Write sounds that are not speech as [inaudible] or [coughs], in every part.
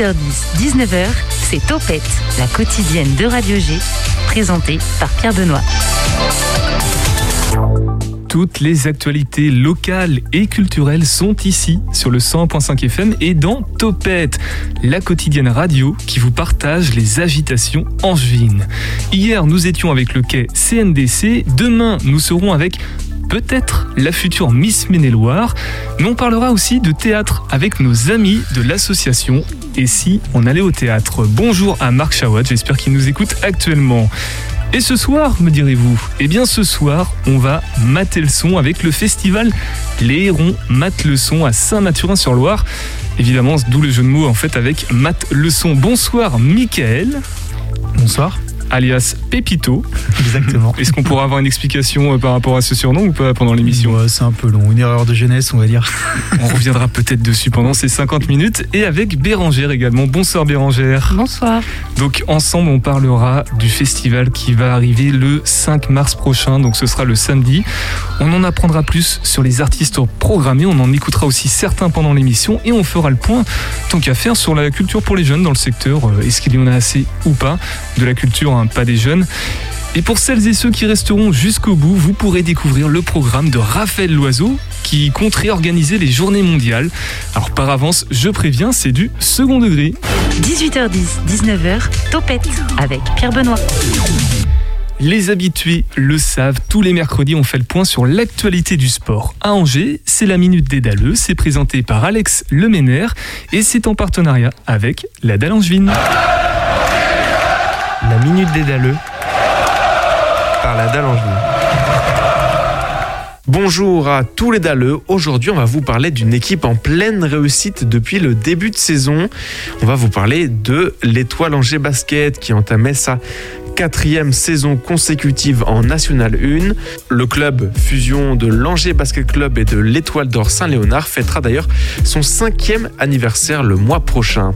18h10, 19h, c'est Topette, la quotidienne de Radio G, présentée par Pierre Benoît. Toutes les actualités locales et culturelles sont ici sur le 100.5 FM et dans Topette, la quotidienne radio qui vous partage les agitations angevines. Hier, nous étions avec le quai CNDC. Demain, nous serons avec peut-être la future Miss Maine-et-Loire, mais on parlera aussi de théâtre avec nos amis de l'association Et si on allait au théâtre? Bonjour à Marc Chawat, j'espère qu'il nous écoute actuellement. Et ce soir, me direz-vous? Eh bien ce soir, on va mater le son avec le festival Les Hérons Mat le son à Saint-Mathurin-sur-Loire. Évidemment, d'où le jeu de mots en fait avec Mat le son. Bonsoir Michael. Bonsoir. Alias Pépito. Exactement. Est-ce qu'on pourra avoir une explication euh, par rapport à ce surnom ou pas pendant l'émission Ouais, C'est un peu long, une erreur de jeunesse, on va dire. On reviendra peut-être dessus pendant ces 50 minutes et avec Bérangère également. Bonsoir Bérangère. Bonsoir. Donc ensemble on parlera du festival qui va arriver le 5 mars prochain, donc ce sera le samedi. On en apprendra plus sur les artistes programmés, on en écoutera aussi certains pendant l'émission et on fera le point tant qu'à faire sur la culture pour les jeunes dans le secteur. Euh, Est-ce qu'il y en a assez ou pas de la culture, hein, pas des jeunes et pour celles et ceux qui resteront jusqu'au bout, vous pourrez découvrir le programme de Raphaël Loiseau qui compte réorganiser les journées mondiales. Alors par avance, je préviens, c'est du second degré. 18h10, 19h, Topette avec Pierre Benoît. Les habitués le savent, tous les mercredis on fait le point sur l'actualité du sport. À Angers, c'est la Minute des Dalleux, c'est présenté par Alex Leménaire et c'est en partenariat avec la Dalle Angevine. La minute des Dalleux par la Dalle. Bonjour à tous les Dalleux. Aujourd'hui, on va vous parler d'une équipe en pleine réussite depuis le début de saison. On va vous parler de l'Étoile Angers Basket qui entamait sa quatrième saison consécutive en National 1. Le club fusion de l'Angers Basket Club et de l'Étoile d'Or Saint-Léonard fêtera d'ailleurs son cinquième anniversaire le mois prochain.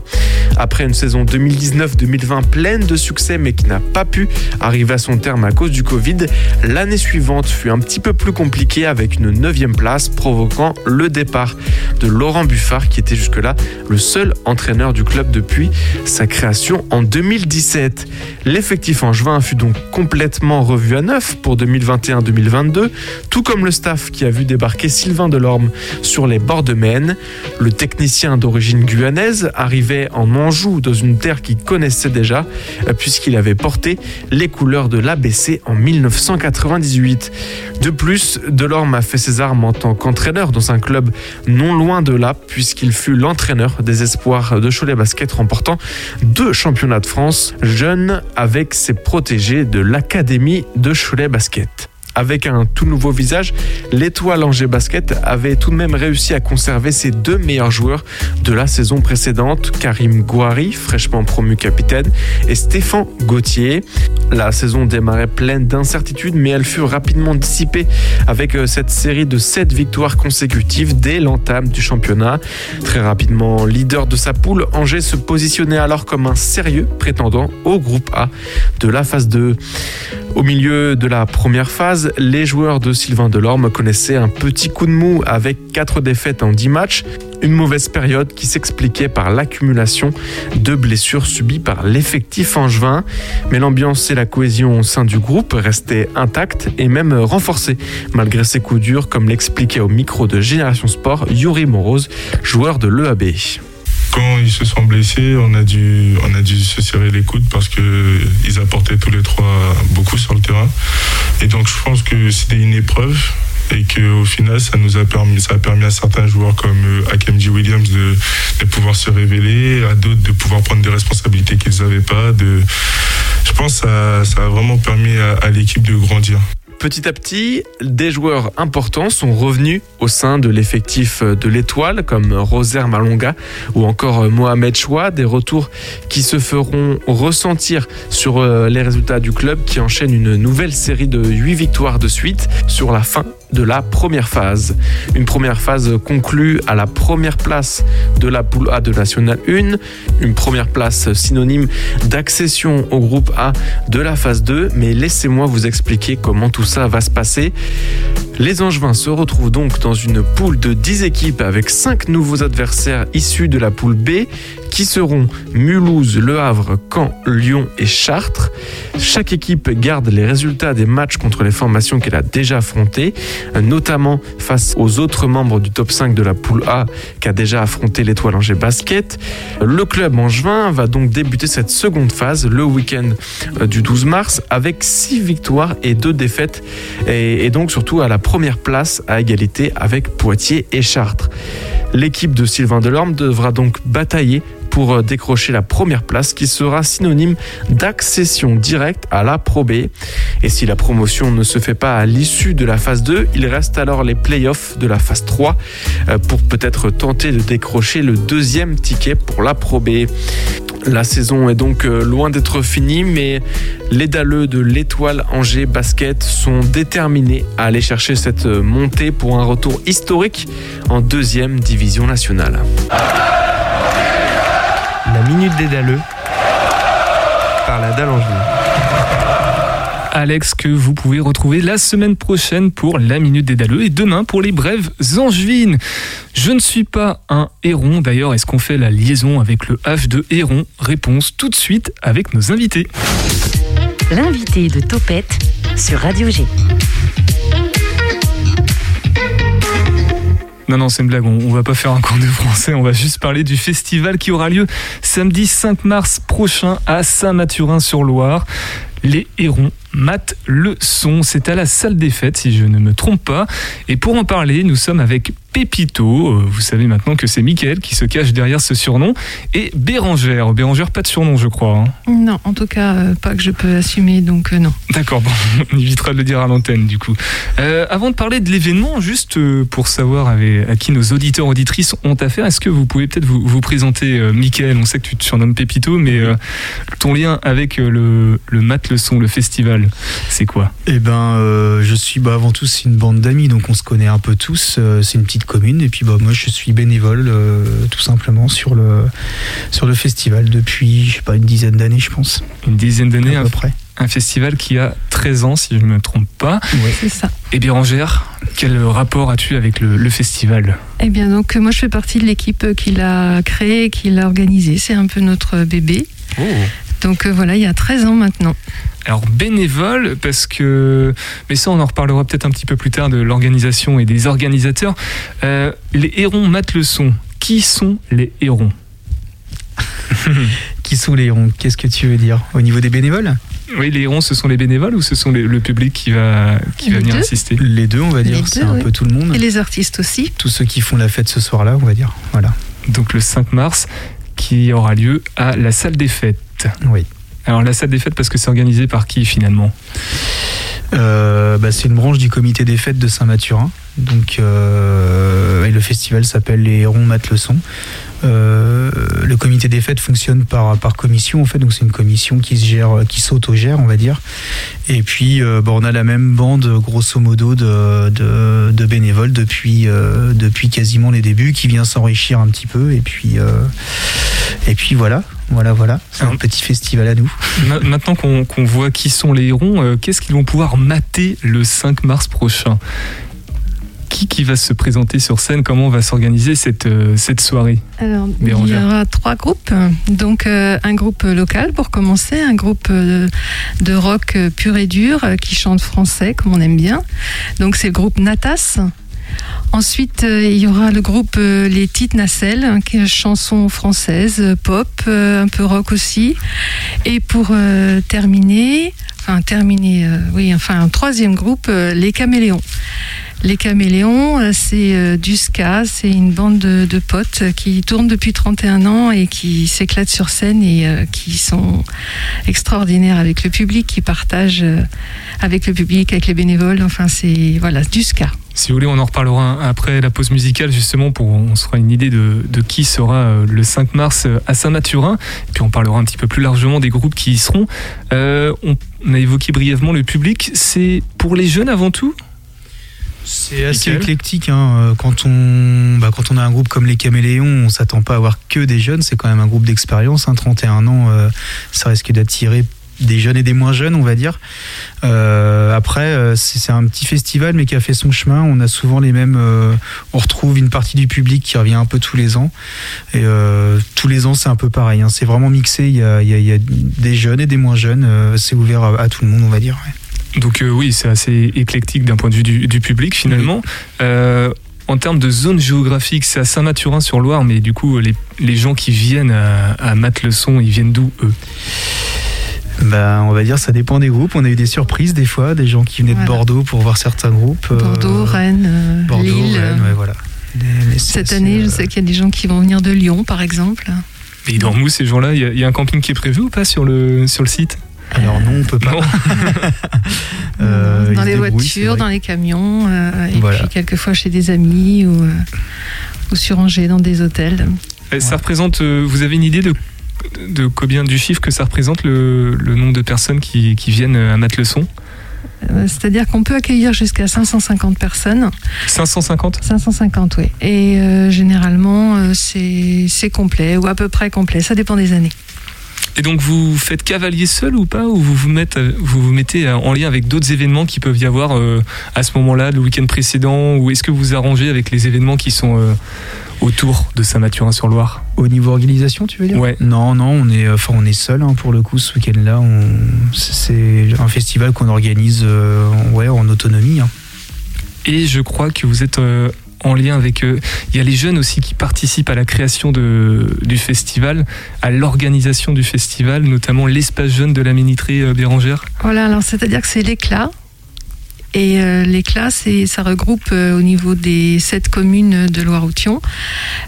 Après une saison 2019-2020 pleine de succès mais qui n'a pas pu arriver à son terme à cause du Covid, l'année suivante fut un petit peu plus compliquée avec une neuvième place provoquant le départ de Laurent Buffard qui était jusque-là le seul entraîneur du club depuis sa création en 2017. L'effectif angevin fut donc complètement revu à neuf pour 2021-2022, tout comme le staff qui a vu débarquer Sylvain Delorme sur les bords de Maine. Le technicien d'origine guyanaise arrivait en Anjou dans une terre qu'il connaissait déjà, puisqu'il avait porté les couleurs de l'ABC en 1998. De plus, Delorme a fait ses armes en tant qu'entraîneur dans un club non loin de là, puisqu'il fut l'entraîneur des espoirs de Cholet Basket, remportant deux championnats de France jeunes avec ses protégés de l'Académie de Cholet Basket. Avec un tout nouveau visage, l'étoile Angers Basket avait tout de même réussi à conserver ses deux meilleurs joueurs de la saison précédente, Karim Gouari, fraîchement promu capitaine, et Stéphane Gauthier. La saison démarrait pleine d'incertitudes, mais elle fut rapidement dissipée avec euh, cette série de 7 victoires consécutives dès l'entame du championnat. Très rapidement leader de sa poule, Angers se positionnait alors comme un sérieux prétendant au groupe A de la phase 2. Au milieu de la première phase, les joueurs de Sylvain Delorme connaissaient un petit coup de mou avec 4 défaites en 10 matchs, une mauvaise période qui s'expliquait par l'accumulation de blessures subies par l'effectif angevin. Mais l'ambiance et la cohésion au sein du groupe restaient intactes et même renforcées, malgré ces coups durs, comme l'expliquait au micro de Génération Sport Yuri Morose, joueur de l'EAB. Quand ils se sont blessés, on a dû, on a dû se serrer les coudes parce que ils apportaient tous les trois beaucoup sur le terrain. Et donc je pense que c'était une épreuve et qu'au final ça nous a permis, ça a permis à certains joueurs comme euh, Akemji Williams de, de pouvoir se révéler, à d'autres de pouvoir prendre des responsabilités qu'ils n'avaient pas. De, je pense que ça, ça a vraiment permis à, à l'équipe de grandir. Petit à petit, des joueurs importants sont revenus au sein de l'effectif de l'Étoile, comme Roser Malonga ou encore Mohamed Choua, des retours qui se feront ressentir sur euh, les résultats du club qui enchaîne une nouvelle série de 8 victoires de suite sur la fin de la première phase. Une première phase conclue à la première place de la poule A de National 1, une première place synonyme d'accession au groupe A de la phase 2, mais laissez-moi vous expliquer comment tout ça va se passer. Les Angevins se retrouvent donc dans une poule de 10 équipes avec 5 nouveaux adversaires issus de la poule B qui seront Mulhouse, Le Havre, Caen, Lyon et Chartres. Chaque équipe garde les résultats des matchs contre les formations qu'elle a déjà affrontées, notamment face aux autres membres du top 5 de la poule A qu'a déjà affronté l'étoile Angers Basket. Le club angevin va donc débuter cette seconde phase le week-end euh, du 12 mars avec 6 victoires et 2 défaites et, et donc surtout à la première place à égalité avec Poitiers et Chartres. L'équipe de Sylvain Delorme devra donc batailler pour décrocher la première place qui sera synonyme d'accession directe à la Pro B. Et si la promotion ne se fait pas à l'issue de la phase 2, il reste alors les playoffs de la phase 3 euh, pour peut-être tenter de décrocher le deuxième ticket pour la Pro B. La saison est donc euh, loin d'être finie, mais les daleux de l'étoile Angers Basket sont déterminés à aller chercher cette montée pour un retour historique en deuxième division nationale. La minute des daleux par la dalle angevine. Alex que vous pouvez retrouver la semaine prochaine pour la Minute des Daleux et demain pour les brèves angevines. Je ne suis pas un héron, d'ailleurs est-ce qu'on fait la liaison avec le H de héron? Réponse tout de suite avec nos invités. L'invité de Topette sur Radio G. Non, non, c'est une blague, on, on va pas faire un cours de français, on va juste parler du festival qui aura lieu samedi 5 mars prochain à Saint-Mathurin-sur-Loire. Les hérons matent le son, c'est à la salle des fêtes si je ne me trompe pas. Et pour en parler, nous sommes avec Pépito, euh, vous savez maintenant que c'est Mickaël qui se cache derrière ce surnom, et Bérangère. Bérangère, pas de surnom je crois. hein. Non, en tout cas, euh, pas que je peux assumer, donc euh, non. D'accord, bon, [laughs] on évitera de le dire à l'antenne du coup. Euh, avant de parler de l'événement, juste pour savoir avec- à qui nos auditeurs auditrices ont affaire, est-ce que vous pouvez peut-être vous, vous présenter, euh, Mickaël On sait que tu te surnommes Pépito, mais euh, ton lien avec le, le Mat le Son, le festival, c'est quoi? Eh ben, euh, je suis bah, avant tout c'est une bande d'amis, donc on se connaît un peu tous. euh, c'est une petite commune, et puis bah moi je suis bénévole euh, tout simplement sur le sur le festival depuis je sais pas une dizaine d'années, je pense, Une dizaine d'années, à peu près. un festival qui a 13 ans, si je ne me trompe pas. Ouais. C'est ça. Et Bérangère, quel rapport as-tu avec le, le festival? Eh bien, donc, moi, je fais partie de l'équipe qui l'a créé, qui l'a organisé. C'est un peu notre bébé. Donc, euh, voilà, il y a 13 ans maintenant. Alors bénévole, parce que, mais ça on en reparlera peut-être un petit peu plus tard de l'organisation et des organisateurs. Euh, les hérons matent le son. Qui sont les hérons [laughs] Qui sont les hérons? Qu'est-ce que tu veux dire? Au niveau des bénévoles? Oui, les hérons, ce sont les bénévoles ou ce sont les- le public qui va, qui va venir deux. assister? Les deux, on va Les dire. deux, C'est un oui. peu tout le monde. Et les artistes aussi. Tous ceux qui font la fête ce soir-là, on va dire. Voilà. Donc le 5 mars, qui aura lieu à la salle des fêtes. Oui. Alors la salle des fêtes, parce que c'est organisé par qui finalement? Euh, bah, c'est une branche du comité des fêtes de Saint-Mathurin. Donc, euh, et le festival s'appelle les Hérons Mat le Son. Euh, le comité des fêtes fonctionne par, par commission en fait, donc c'est une commission qui se gère, qui s'auto-gère, on va dire. Et puis, euh, bah, on a la même bande, grosso modo, de, de, de bénévoles depuis, euh, depuis quasiment les débuts, qui vient s'enrichir un petit peu. Et puis, et puis voilà, voilà, voilà. C'est un Alors- petit festival à nous. Ma- Maintenant qu'on voit qui sont les hérons, qu'est-ce qu'ils vont pouvoir mater le 5 mars prochain? Qui, qui va se présenter sur scène? Comment va s'organiser cette, euh, cette soirée? Alors, il y aura trois groupes. Donc, euh, un groupe local pour commencer, un groupe euh, de rock pur et dur qui chante français, comme on aime bien. Donc, c'est le groupe Natas. Ensuite, il y aura le groupe Les Petites Nacelles, hein, qui est chanson française, pop, un peu rock aussi. Et pour terminer, enfin terminer, oui, enfin un troisième groupe, Les Caméléons. Les Caméléons, euh, c'est euh, du ska, c'est une bande de, potes qui tournent depuis 31 ans et qui s'éclatent sur scène et euh, qui sont extraordinaires avec le public, qui partagent avec le public, avec les bénévoles. Enfin, c'est voilà, du. Si vous voulez, on en reparlera après la pause musicale, justement, pour on se fera une idée de, qui sera le 5 mars à Saint-Mathurin. Et puis on parlera un petit peu plus largement des groupes qui y seront. On, on a évoqué brièvement le public. C'est pour les jeunes avant tout C'est assez éclectique. Hein. Quand, on, bah, quand on a un groupe comme les Caméléons, on s'attend pas à avoir que des jeunes. C'est quand même un groupe d'expérience. Hein. 31 ans, euh, ça risque d'attirer des jeunes et des moins jeunes, on va dire. Euh, après, euh, c'est un petit festival, mais qui a fait son chemin. On a souvent les mêmes. on retrouve une partie du public qui revient un peu tous les ans. Et tous les ans, c'est un peu pareil. Hein. C'est vraiment mixé. Il y, a, des jeunes et des moins jeunes. c'est ouvert à, tout le monde, on va dire. Donc oui, c'est assez éclectique d'un point de vue du, public finalement. En termes de zone géographique, c'est à Saint-Mathurin-sur-Loire, mais du coup, les, gens qui viennent à, à Matle-le-Son, ils viennent d'où, eux? Ben, on va dire ça dépend des groupes. On a eu des surprises des fois, des gens qui venaient de Bordeaux pour voir certains groupes. Euh, Bordeaux, Rennes, euh, Bordeaux, Lille. Rennes, ouais, voilà. Cette année, je sais qu'il y a des gens qui vont venir de Lyon, par exemple. Et ils dorment où ces gens-là? Il y, a un camping qui est prévu ou pas sur le, sur le site? Alors non, on peut pas. [laughs] euh, dans les voitures, dans les camions, euh, et puis quelquefois chez des amis ou, ou sur Angers dans des hôtels. Ça représente. vous avez une idée de de combien du chiffre que ça représente le, nombre de personnes qui, viennent à mettre le son euh, c'est-à-dire qu'on peut accueillir jusqu'à 550 personnes. 550 550, oui. Et euh, généralement, euh, c'est complet, ou à peu près complet. Ça dépend des années. Et donc, vous faites cavalier seul ou pas Ou vous vous, mettez, vous vous mettez en lien avec d'autres événements qui peuvent y avoir à ce moment-là, le week-end précédent Ou est-ce que vous arrangez avec les événements qui sont autour de Saint-Mathurin-sur-Loire? Au niveau organisation, tu veux dire? Ouais. Non, non, on est, enfin, on est seul hein, pour le coup ce week-end-là. C'est un festival qu'on organise euh, ouais, en autonomie. Hein. Et je crois que vous êtes euh, en lien avec. Euh, il y a les jeunes aussi qui participent à la création de, du festival, à l'organisation du festival, notamment l'espace jeune de la Méniterie Bérangère. Voilà, alors c'est-à-dire que c'est l'éclat et euh, les classes, et ça regroupe euh, au niveau des sept communes de Loire-Outhion,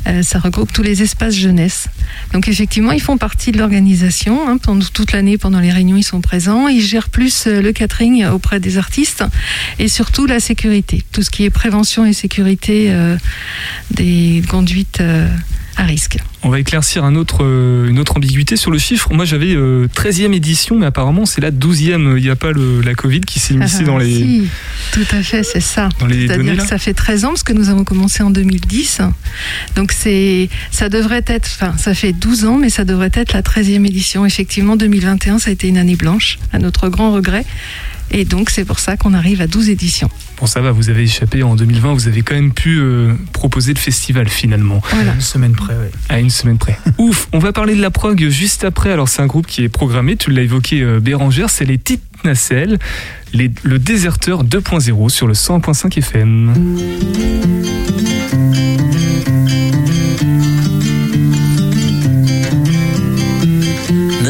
euh, ça regroupe tous les espaces jeunesse. Donc effectivement, ils font partie de l'organisation. Hein, pendant toute l'année, pendant les réunions, ils sont présents. Ils gèrent plus le catering auprès des artistes et surtout la sécurité. Tout ce qui est prévention et sécurité des conduites à risque. On va éclaircir un autre, euh, une autre ambiguïté sur le chiffre. Moi, j'avais 13e euh, édition, mais apparemment, c'est la 12e. Il n'y a pas la Covid qui s'est mise dans les. Si, tout à fait, c'est ça. C'est-à-dire que ça fait 13 ans, parce que nous avons commencé en 2010. Donc, ça devrait être. Enfin, ça fait 12 ans, mais ça devrait être la 13e édition. Effectivement, 2021, ça a été une année blanche, à notre grand regret. Et donc, c'est pour ça qu'on arrive à 12 éditions. Bon, ça va, vous avez échappé en 2020, vous avez quand même pu euh, proposer le festival finalement. Voilà. Une semaine près, oui. À une semaine près. [laughs] Ouf, on va parler de la prog juste après. Alors, c'est un groupe qui est programmé, tu l'as évoqué, euh, Bérangère, c'est les Tites Nacelle, le déserteur 2.0 sur le 100.5 FM.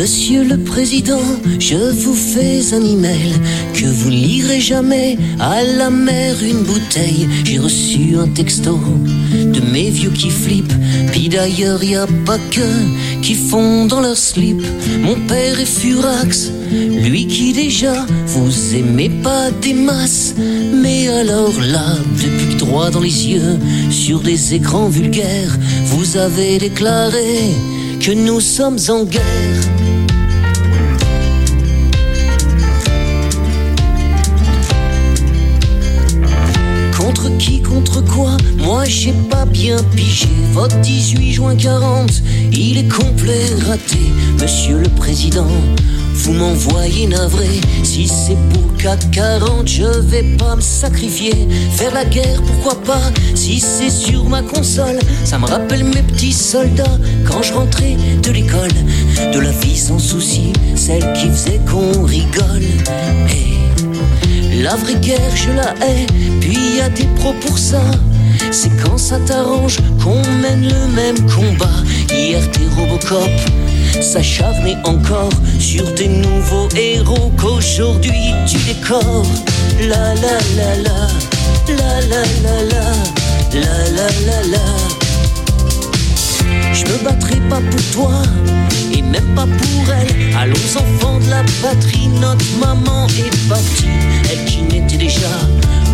Monsieur le Président, je vous fais un email que vous lirez jamais. À la mer, une bouteille. J'ai reçu un texto de mes vieux qui flippent. Puis d'ailleurs, y a pas que qui font dans leur slip. Mon père est furax, lui qui déjà vous aimez pas des masses. Mais alors là, depuis droit dans les yeux, sur des écrans vulgaires, vous avez déclaré que nous sommes en guerre. Quoi Moi j'ai pas bien pigé Votre 18 juin 40 Il est complet raté Monsieur le Président vous m'envoyez navré, si c'est pour CAC 40, je vais pas me sacrifier. Faire la guerre, pourquoi pas, si c'est sur ma console. Ça me rappelle mes petits soldats quand je rentrais de l'école. De la vie sans souci, celle qui faisait qu'on rigole. La vraie guerre, je la hais, puis y a des pros pour ça. C'est quand ça t'arrange qu'on mène le même combat. Hier t'es Robocop, s'acharner encore sur des nouveaux héros qu'aujourd'hui tu décores. La la la la, la la la la, la la la la. Je me battrai pas pour toi et même pas pour elle. Allons enfants de la patrie, notre maman est partie. Elle qui n'était déjà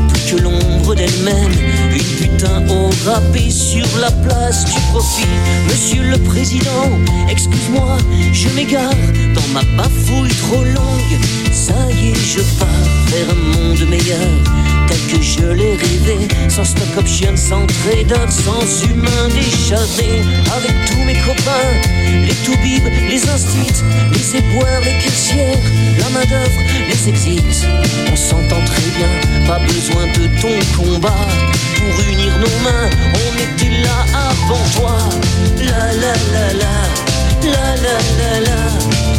plus que l'ombre d'elle-même. Une putain au râpé sur la place du profit. Monsieur le Président, excuse-moi, je m'égare dans ma bafouille trop longue. Ça y est, je pars vers un monde meilleur tel que je l'ai rêvé sans stock option, sans trader, sans humain décharné. Avec tous mes copains, les toubibs, les instits, les éboueurs, les caissières, la main d'œuvre, les exits. On s'entend très bien, pas besoin de ton combat. Pour unir nos mains, on était là avant toi. La la la la, la la la la, la la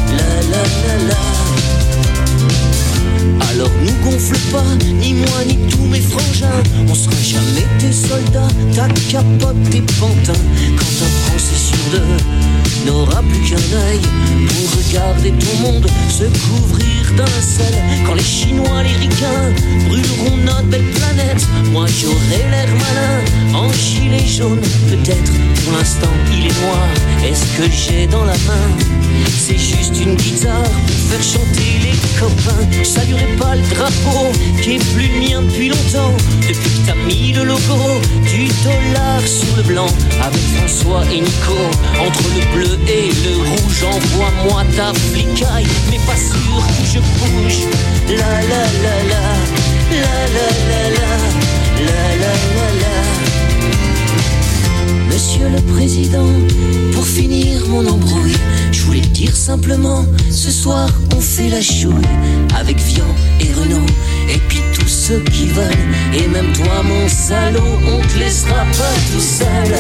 tes pantins. Quand un Français sur deux n'aura plus qu'un œil pour regarder ton monde se couvrir Quand les Chinois, les ricains brûleront notre belle planète, moi j'aurai l'air malin en gilet jaune. Peut-être pour l'instant il est noir. Est-ce que j'ai dans la main? C'est juste une guitare pour faire chanter les copains. Je saluerai pas le drapeau qui est plus le mien depuis longtemps. Depuis que t'as mis le logo du dollar sur le blanc avec François et Nico. Entre le bleu et le rouge, envoie-moi ta flicaille, mais pas sûr que je La la la la, la la la la, la la la la. Monsieur le Président, pour finir mon embrouille, je voulais dire simplement, ce soir on fait la chouille avec Vian et Renaud, et puis tous ceux qui veulent, et même toi mon salaud, on te laissera pas tout seul.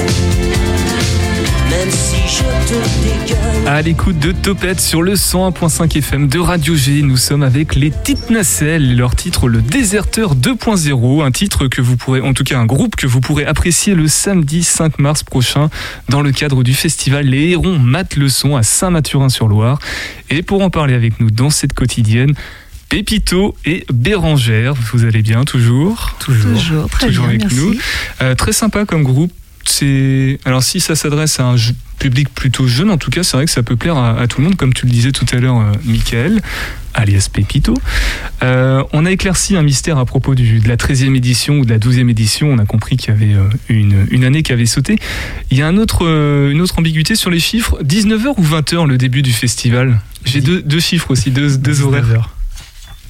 Même si je te dégueule. À l'écoute de Topette sur le 101.5 FM de Radio G, nous sommes avec les Petites Nacelles et leur titre Le Déserteur 2.0, un titre que vous pourrez, en tout cas un groupe que vous pourrez apprécier le samedi 5 mars prochain dans le cadre du festival Les Hérons Mat le Son à Saint-Mathurin-sur-Loire. Et pour en parler avec nous dans cette quotidienne, Pépito et Bérangère, vous allez bien toujours? Toujours, très toujours bien, avec merci. nous. Euh, très sympa comme groupe. C'est alors si ça s'adresse à un public plutôt jeune, en tout cas, c'est vrai que ça peut plaire à, à tout le monde, comme tu le disais tout à l'heure, euh, Michael, alias Pépito. Euh, on a éclairci un mystère à propos du- de la 13e édition ou de la 12e édition. On a compris qu'il y avait euh, une, une année qui avait sauté. Il y a un autre, euh, une autre ambiguïté sur les chiffres. 19h ou 20h le début du festival? J'ai deux, deux chiffres aussi, deux, deux horaires.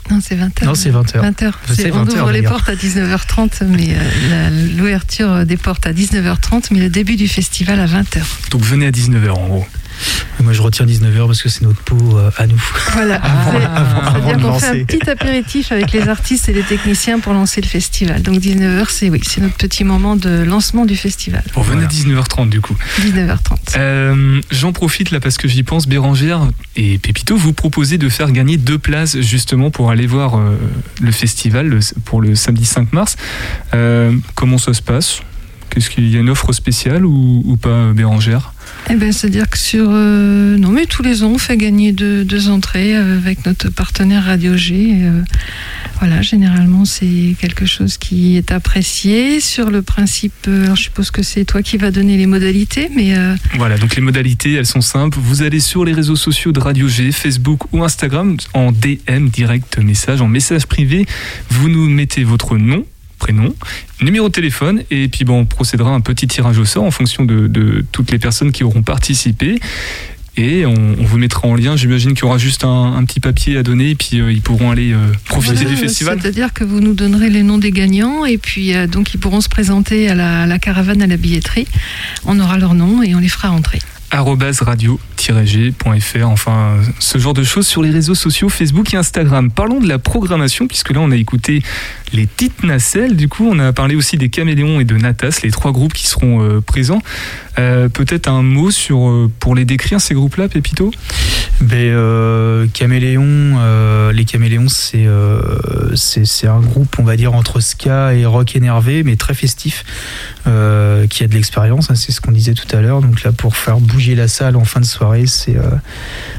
19h. Non, c'est 20h. Non, c'est 20h. 20h. C'est C'est- 20 on ouvre heures, les portes à 19h30, mais euh, la- l'ouverture des portes à 19h30, mais le début du festival à 20h. Donc venez à 19h en gros. Moi, je retiens 19h parce que c'est notre pot euh, à nous. Voilà. [laughs] C'est-à-dire de qu'on fait un lancer. petit apéritif avec les artistes et les techniciens pour lancer le festival. Donc 19h, c'est oui, c'est notre petit moment de lancement du festival. Bon, venez Voilà. à 19h30 du coup. 19h30. Euh, J'en profite là parce que j'y pense, Bérangère et Pépito, vous proposez de faire gagner deux places justement pour aller voir euh, le festival le- pour le samedi 5 mars. Euh, comment ça se passe? Qu'est-ce qu'il y a une offre spéciale ou, ou pas, Bérangère? Eh ben, c'est-à-dire que sur euh, non mais tous les ans on fait gagner deux, deux entrées euh, avec notre partenaire Radio G. et, euh, voilà, généralement c'est quelque chose qui est apprécié sur le principe. alors je suppose que c'est toi qui vas donner les modalités, mais euh, Voilà, donc les modalités, elles sont simples. Vous allez sur les réseaux sociaux de Radio G, Facebook ou Instagram, en DM, direct message, en message privé. Vous nous mettez votre nom, prénom, numéro de téléphone, et puis bon, on procédera à un petit tirage au sort en fonction de, de toutes les personnes qui auront participé. Et on, on vous mettra en lien. J'imagine qu'il y aura juste un, un petit papier à donner, et puis euh, ils pourront aller euh, profiter voilà, du festival. C'est-à-dire que vous nous donnerez les noms des gagnants et puis euh, donc ils pourront se présenter à la, à la caravane à la billetterie. On aura leur nom et on les fera entrer. radio-g.fr, enfin ce genre de choses sur les réseaux sociaux Facebook et Instagram. Parlons de la programmation, puisque là on a écouté les petites nacelles, du coup on a parlé aussi des caméléons et de Natas, les trois groupes qui seront euh, présents. Euh, Peut-être un mot sur, euh, pour les décrire ces groupes-là, Pépito Ben, Caméléon, les Caméléons, c'est c'est un groupe, on va dire, entre ska et rock énervé, mais très festif, euh, qui a de l'expérience, hein, c'est ce qu'on disait tout à l'heure. Donc là, pour faire bouger la salle en fin de soirée, c'est euh,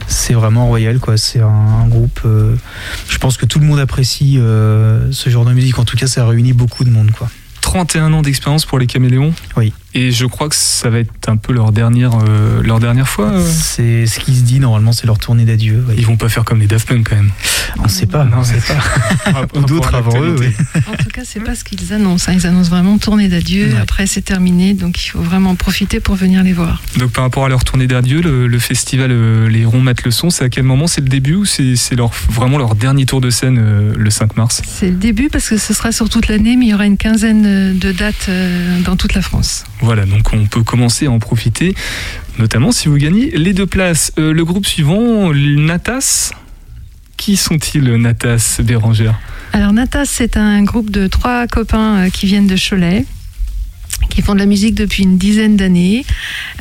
c'est vraiment royal, quoi. C'est un, un groupe, euh, je pense que tout le monde apprécie ce genre de musique. En tout cas, ça réunit beaucoup de monde, quoi. 31 ans d'expérience pour les caméléons. Oui. Et je crois que ça va être un peu leur dernière, euh, leur dernière fois. euh. C'est ce qui se dit, normalement, c'est leur tournée d'adieu. ouais. Ils vont pas faire comme les Daft Punk quand même. On ne sait pas, Non, on sait pas. [laughs] Ou d'autres avant eux, oui. l'actualité. En tout cas, c'est pas ce qu'ils annoncent. hein. Ils annoncent vraiment tournée d'adieu. Ouais. Après, c'est terminé. Donc, il faut vraiment en profiter pour venir les voir. Donc par rapport à leur tournée d'adieu, le, le festival euh, Les Ronds Mat le son, c'est à quel moment? C'est le début ou c'est leur, vraiment leur dernier tour de scène euh, le 5 mars? C'est le début parce que ce sera sur toute l'année, mais il y aura une quinzaine de dates euh, dans toute la France. Voilà, donc on peut commencer à en profiter, notamment si vous gagnez les deux places. Euh, le groupe suivant, Natas. Qui sont-ils, Natas Bérangère Alors, Natas, c'est un groupe de trois copains euh, qui viennent de Cholet, qui font de la musique depuis une dizaine d'années.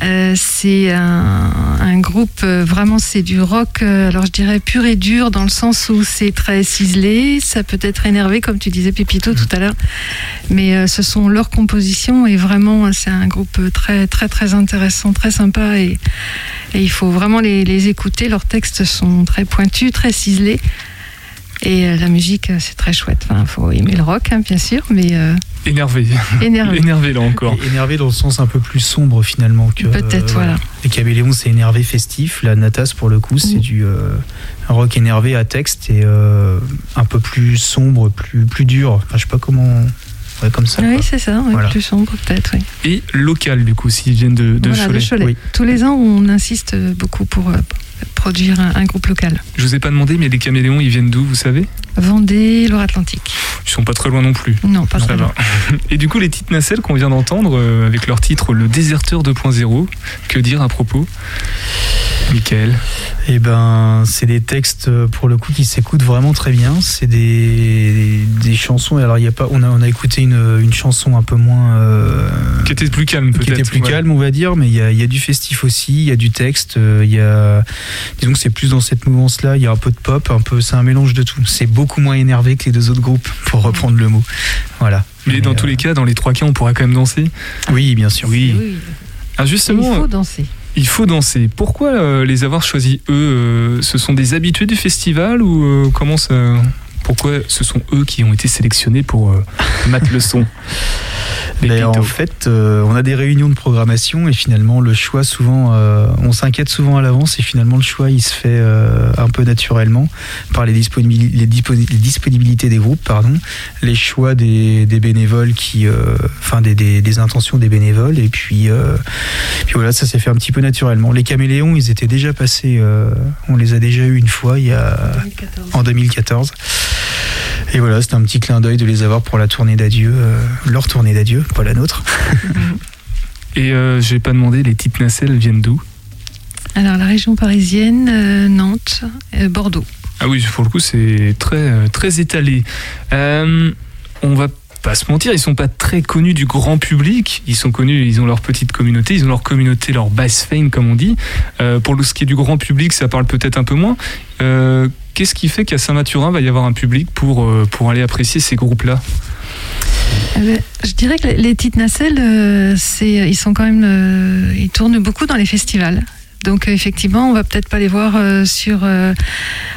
Euh, c'est un, groupe, euh, vraiment, c'est du rock, euh, alors je dirais pur et dur, dans le sens où c'est très ciselé, ça peut être énervé, comme tu disais, Pépito, tout à l'heure. Mais ce sont leurs compositions et vraiment, c'est un groupe très, très, très intéressant, très sympa et, et il faut vraiment les, les écouter. Leurs textes sont très pointus, très ciselés. Et euh, la musique, euh, c'est très chouette. Il faut aimer le rock, hein, bien sûr, mais euh, Énervé. énervé. [laughs] Énervé là encore. Énervé dans le sens un peu plus sombre finalement que. Peut-être, voilà. Les Caméléons, c'est énervé festif. La Natas, pour le coup, c'est Mm. du euh, rock énervé à texte et euh, un peu plus sombre, plus, plus dur. Enfin, je sais pas comment. Ouais, comme ça. Oui, c'est ça, oui, Voilà. plus sombre peut-être. Oui. Et local, du coup, s'ils viennent de, de Voilà, Cholet. de Cholet. Oui. Tous les ans, on insiste beaucoup pour euh, produire un, un groupe local. Je vous ai pas demandé, mais les caméléons, ils viennent d'où, vous savez? Vendée, Loire-Atlantique. Ils sont pas très loin non plus. Non, pas très va. loin. [laughs] Et du coup, les petites nacelles qu'on vient d'entendre, euh, avec leur titre Le Déserteur 2.0, que dire à propos? Michael Eh ben, c'est des textes euh, pour le coup qui s'écoutent vraiment très bien. C'est des, des chansons. Alors, il y a pas. On a, on a écouté une, une chanson un peu moins. euh, Qui était plus calme, peut-être qui était plus ouais. calme, on va dire, mais il y a, il y a du festif aussi, il y a du texte, euh, il y a. Disons que c'est plus dans cette mouvance-là, il y a un peu de pop, un peu. C'est un mélange de tout. C'est beaucoup moins énervé que les deux autres groupes, [laughs] pour reprendre le mot. Voilà. Mais dans tous les cas, dans les trois cas, on pourra quand même danser. Oui, bien sûr. Oui. Oui, Ah, il justement, faut danser. il faut danser. Pourquoi euh, les avoir choisis eux euh, Ce sont des habitués du festival ou euh, comment ça Pourquoi ce sont eux qui ont été sélectionnés pour euh, [laughs] mettre le son Ben, en fait, euh, on a des réunions de programmation et finalement le choix souvent, euh, on s'inquiète souvent à l'avance et finalement le choix il se fait euh, un peu naturellement par les, disponibili- les, disponi- les disponibilités des groupes, pardon, les choix des, des bénévoles qui, euh, enfin des, des- des intentions des bénévoles et puis, euh, puis voilà ça s'est fait un petit peu naturellement. Les caméléons ils étaient déjà passés, euh, on les a déjà eu une fois il y a en 2014. Et voilà, c'était un petit clin d'œil de les avoir pour la tournée d'adieu, euh, leur tournée d'adieu, pas la nôtre. [laughs] Et euh, j'ai pas demandé, les petites nacelles viennent d'où? Alors, la région parisienne, euh, Nantes, euh, Bordeaux. Ah oui, pour le coup, c'est très, très étalé. Euh, on va pas se mentir, ils sont pas très connus du grand public. Ils sont connus, ils ont leur petite communauté, ils ont leur communauté, leur base fame, comme on dit. Euh, pour ce qui est du grand public, ça parle peut-être un peu moins. Qu'est-ce qui fait qu'à Saint-Mathurin va y avoir un public pour, euh, aller apprécier ces groupes-là? Eh ben, je dirais que les- petites nacelles, euh, ils sont quand même, euh, ils tournent beaucoup dans les festivals. Donc euh, effectivement, on va peut-être pas les voir euh, sur, euh,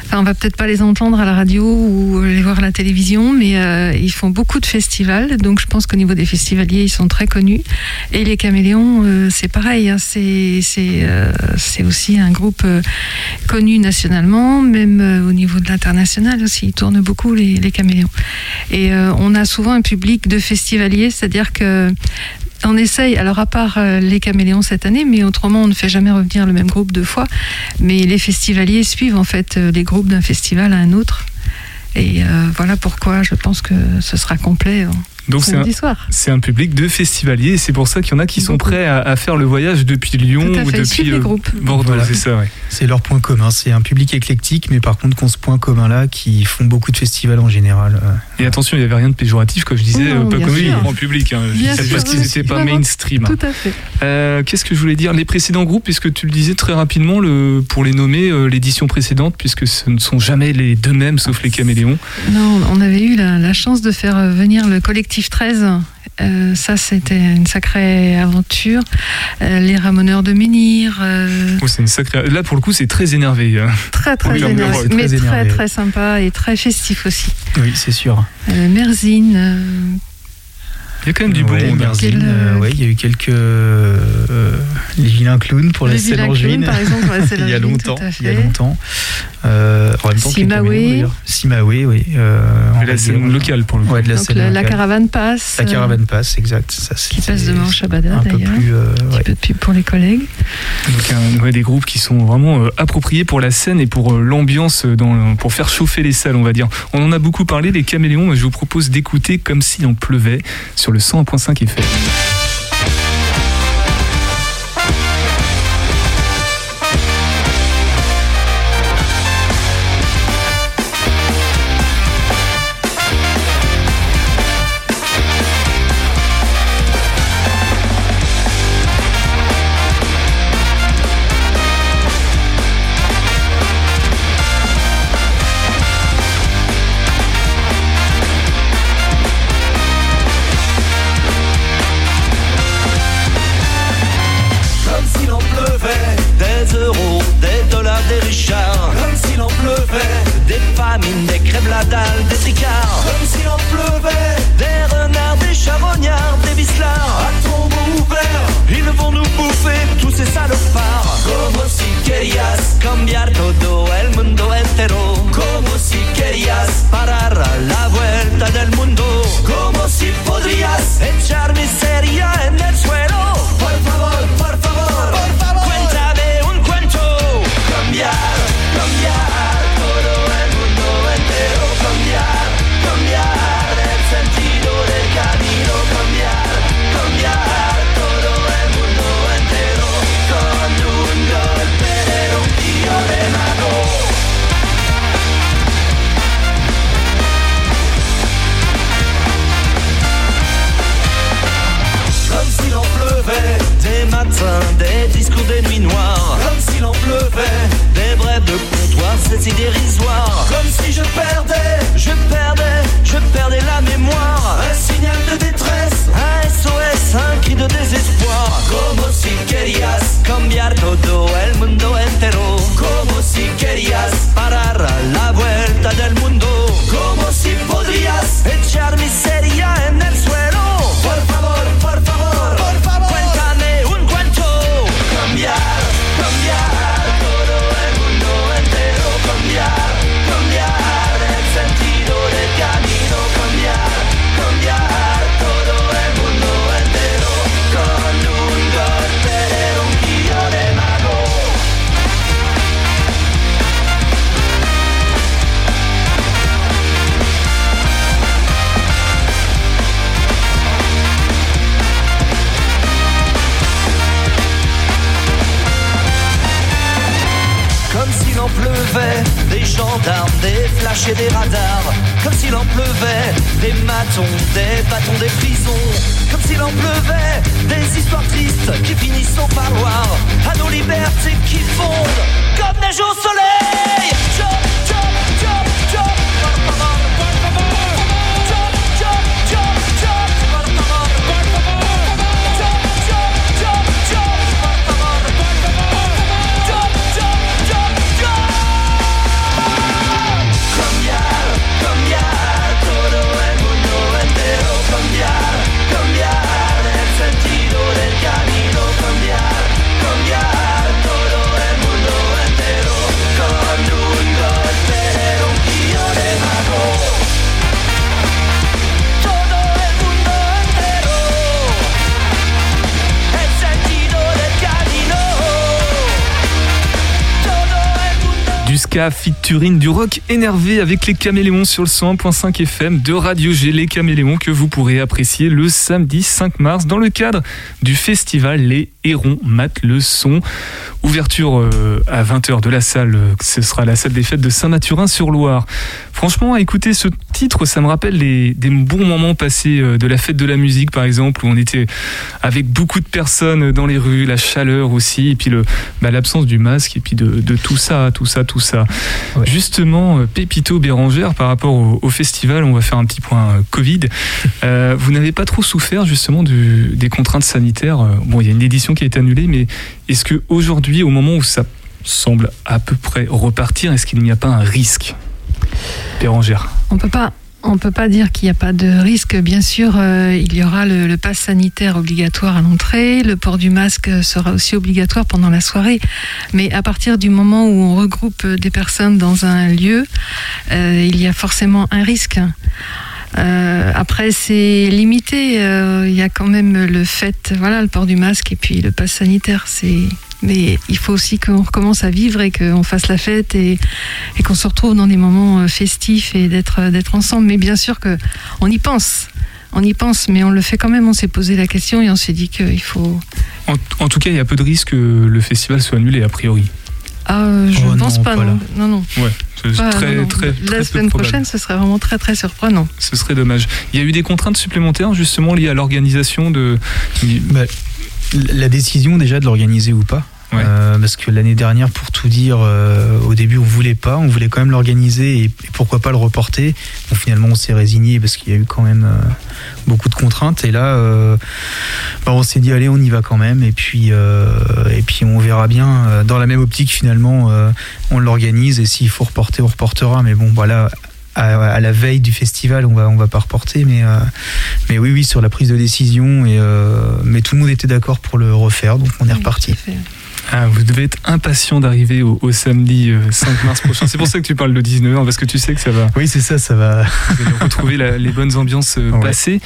enfin on va peut-être pas les entendre à la radio ou les voir à la télévision, mais ils font beaucoup de festivals. Donc je pense qu'au niveau des festivaliers, ils sont très connus. Et les Caméléons, c'est pareil. hein, c'est c'est aussi un groupe connu nationalement, même au niveau de l'international aussi. Ils tournent beaucoup les, les Caméléons. Et on a souvent un public de festivaliers, c'est-à-dire que on essaye, alors à part euh, les caméléons cette année, mais autrement on ne fait jamais revenir le même groupe deux fois. Mais les festivaliers suivent en fait euh, les groupes d'un festival à un autre. Et euh, voilà pourquoi je pense que ce sera complet euh, Donc c'est un, c'est public de festivaliers et c'est pour ça qu'il y en a qui sont Beaucoup. prêts à, à faire le voyage depuis Lyon ou depuis les euh. Bordeaux, Voilà. c'est ça, ouais. C'est leur point commun. C'est un public éclectique, mais par contre, qu'on ce point commun-là, qui font beaucoup de festivals en général. euh. Et attention, il n'y avait rien de péjoratif, comme je disais, Non, pas bien comme sûr. le grand public. Hein. C'est sûr, parce qu'ils n'étaient pas mainstream. Tout à fait. Euh, Qu'est-ce que je voulais dire? Les précédents groupes, puisque tu le disais très rapidement, le, pour les nommer, euh, l'édition précédente, puisque ce ne sont jamais les deux mêmes, sauf les caméléons. Non, on avait eu la, la chance de faire venir le collectif 13. Euh, ça, c'était une sacrée aventure. Euh, les Ramoneurs de Menhir, euh, Oh, c'est une sacrée... Là, pour le coup, c'est très énervé. hein. très très Oui, énervé, très mais très énervé. très sympa et très festif aussi. Oui, c'est sûr. Euh, Merzine, euh, Il y a quand même du beau Ouais, hein. Euh, euh, ouais, il y a eu quelques. euh, les vilains clowns pour le la. Clown, par exemple, [laughs] il y a longtemps. Il y a longtemps. Euh, en même temps les d'ailleurs. Simawe, oui. euh, De la scène locale pour le coup. Ouais, de la Donc scène la, caravane passe. La caravane passe, exact. Ça, qui passe de Manche à Bada un peu d'ailleurs. plus. euh, Un petit peu de pub pour les collègues. Donc un- ouais, des groupes qui sont vraiment euh, appropriés pour la scène et pour euh, l'ambiance, pour faire chauffer les salles, on va dire. On en a beaucoup parlé, les caméléons, mais je vous propose d'écouter comme s'il en pleuvait sur le 101.5 FM. Des radars. Comme s'il en pleuvait des matons, des bâtons, des prisons. Comme s'il en pleuvait des histoires tristes qui finissent au parloir. À nos libertés qui fondent comme neige au soleil. Ska du rock énervé avec les caméléons sur le 101.5 FM de Radio G, les caméléons que vous pourrez apprécier le samedi 5 mars dans le cadre du festival Les Hérons Mat le Son. Ouverture euh, à 20h de la salle, euh, ce sera la salle des fêtes de Saint-Mathurin-sur-Loire. Franchement, à écouter ce titre, ça me rappelle les- des bons moments passés euh, de la fête de la musique par exemple, où on était avec beaucoup de personnes dans les rues, la chaleur aussi, et puis le, bah, l'absence du masque, et puis de, de tout ça, tout ça, tout ça. Ouais. Justement, Pépito Bérangère, par rapport au, au festival, on va faire un petit point Covid. [laughs] Euh, vous n'avez pas trop souffert justement du- des contraintes sanitaires. Bon, il y a une édition qui a été annulée, mais est-ce que aujourd'hui, au moment où ça semble à peu près repartir, est-ce qu'il n'y a pas un risque Bérangère? On peut pas On ne peut pas dire qu'il n'y a pas de risque. Bien sûr, euh, il y aura le, le pass sanitaire obligatoire à l'entrée. Le port du masque sera aussi obligatoire pendant la soirée. Mais à partir du moment où on regroupe des personnes dans un lieu, euh, il y a forcément un risque. Euh, après, c'est limité. Il y a quand même le fait, voilà, le port du masque et puis le pass sanitaire. C'est, mais il faut aussi qu'on recommence à vivre et qu'on fasse la fête et, et qu'on se retrouve dans des moments euh, festifs et d'être d'être ensemble. Mais bien sûr que on y pense. On y pense, mais on le fait quand même. On s'est posé la question et on s'est dit qu'il faut. En, en tout cas, il y a peu de risques que le festival soit annulé, a priori. Ah, euh, je Oh ne pense non, pas, pas non. non, non. Ouais, c'est Pas- très, non, non. très, très, La semaine prochaine, ce serait vraiment très très surprenant. Ce serait dommage. Il y a eu des contraintes supplémentaires justement liées à l'organisation de. Bah, la décision déjà de l'organiser ou pas. Ouais. Euh, parce que l'année dernière, pour tout dire, euh, au début on voulait pas, on voulait quand même l'organiser et, et pourquoi pas le reporter. Bon, finalement on s'est résigné parce qu'il y a eu quand même euh, beaucoup de contraintes et là bah, on s'est dit allez on y va quand même et puis et puis on verra bien. Dans la même optique finalement on l'organise et s'il faut reporter on reportera. Mais bon voilà. À, à la veille du festival, on va on va pas reporter, mais euh, mais oui oui sur la prise de décision et euh, mais tout le monde était d'accord pour le refaire, donc on est reparti. Ah, vous devez être impatient d'arriver au, au samedi euh, 5 mars prochain. C'est pour ça que tu parles de 19h, parce que tu sais que ça va Oui c'est ça, ça va. vous allez retrouver la- les bonnes ambiances euh, Ouais. passées.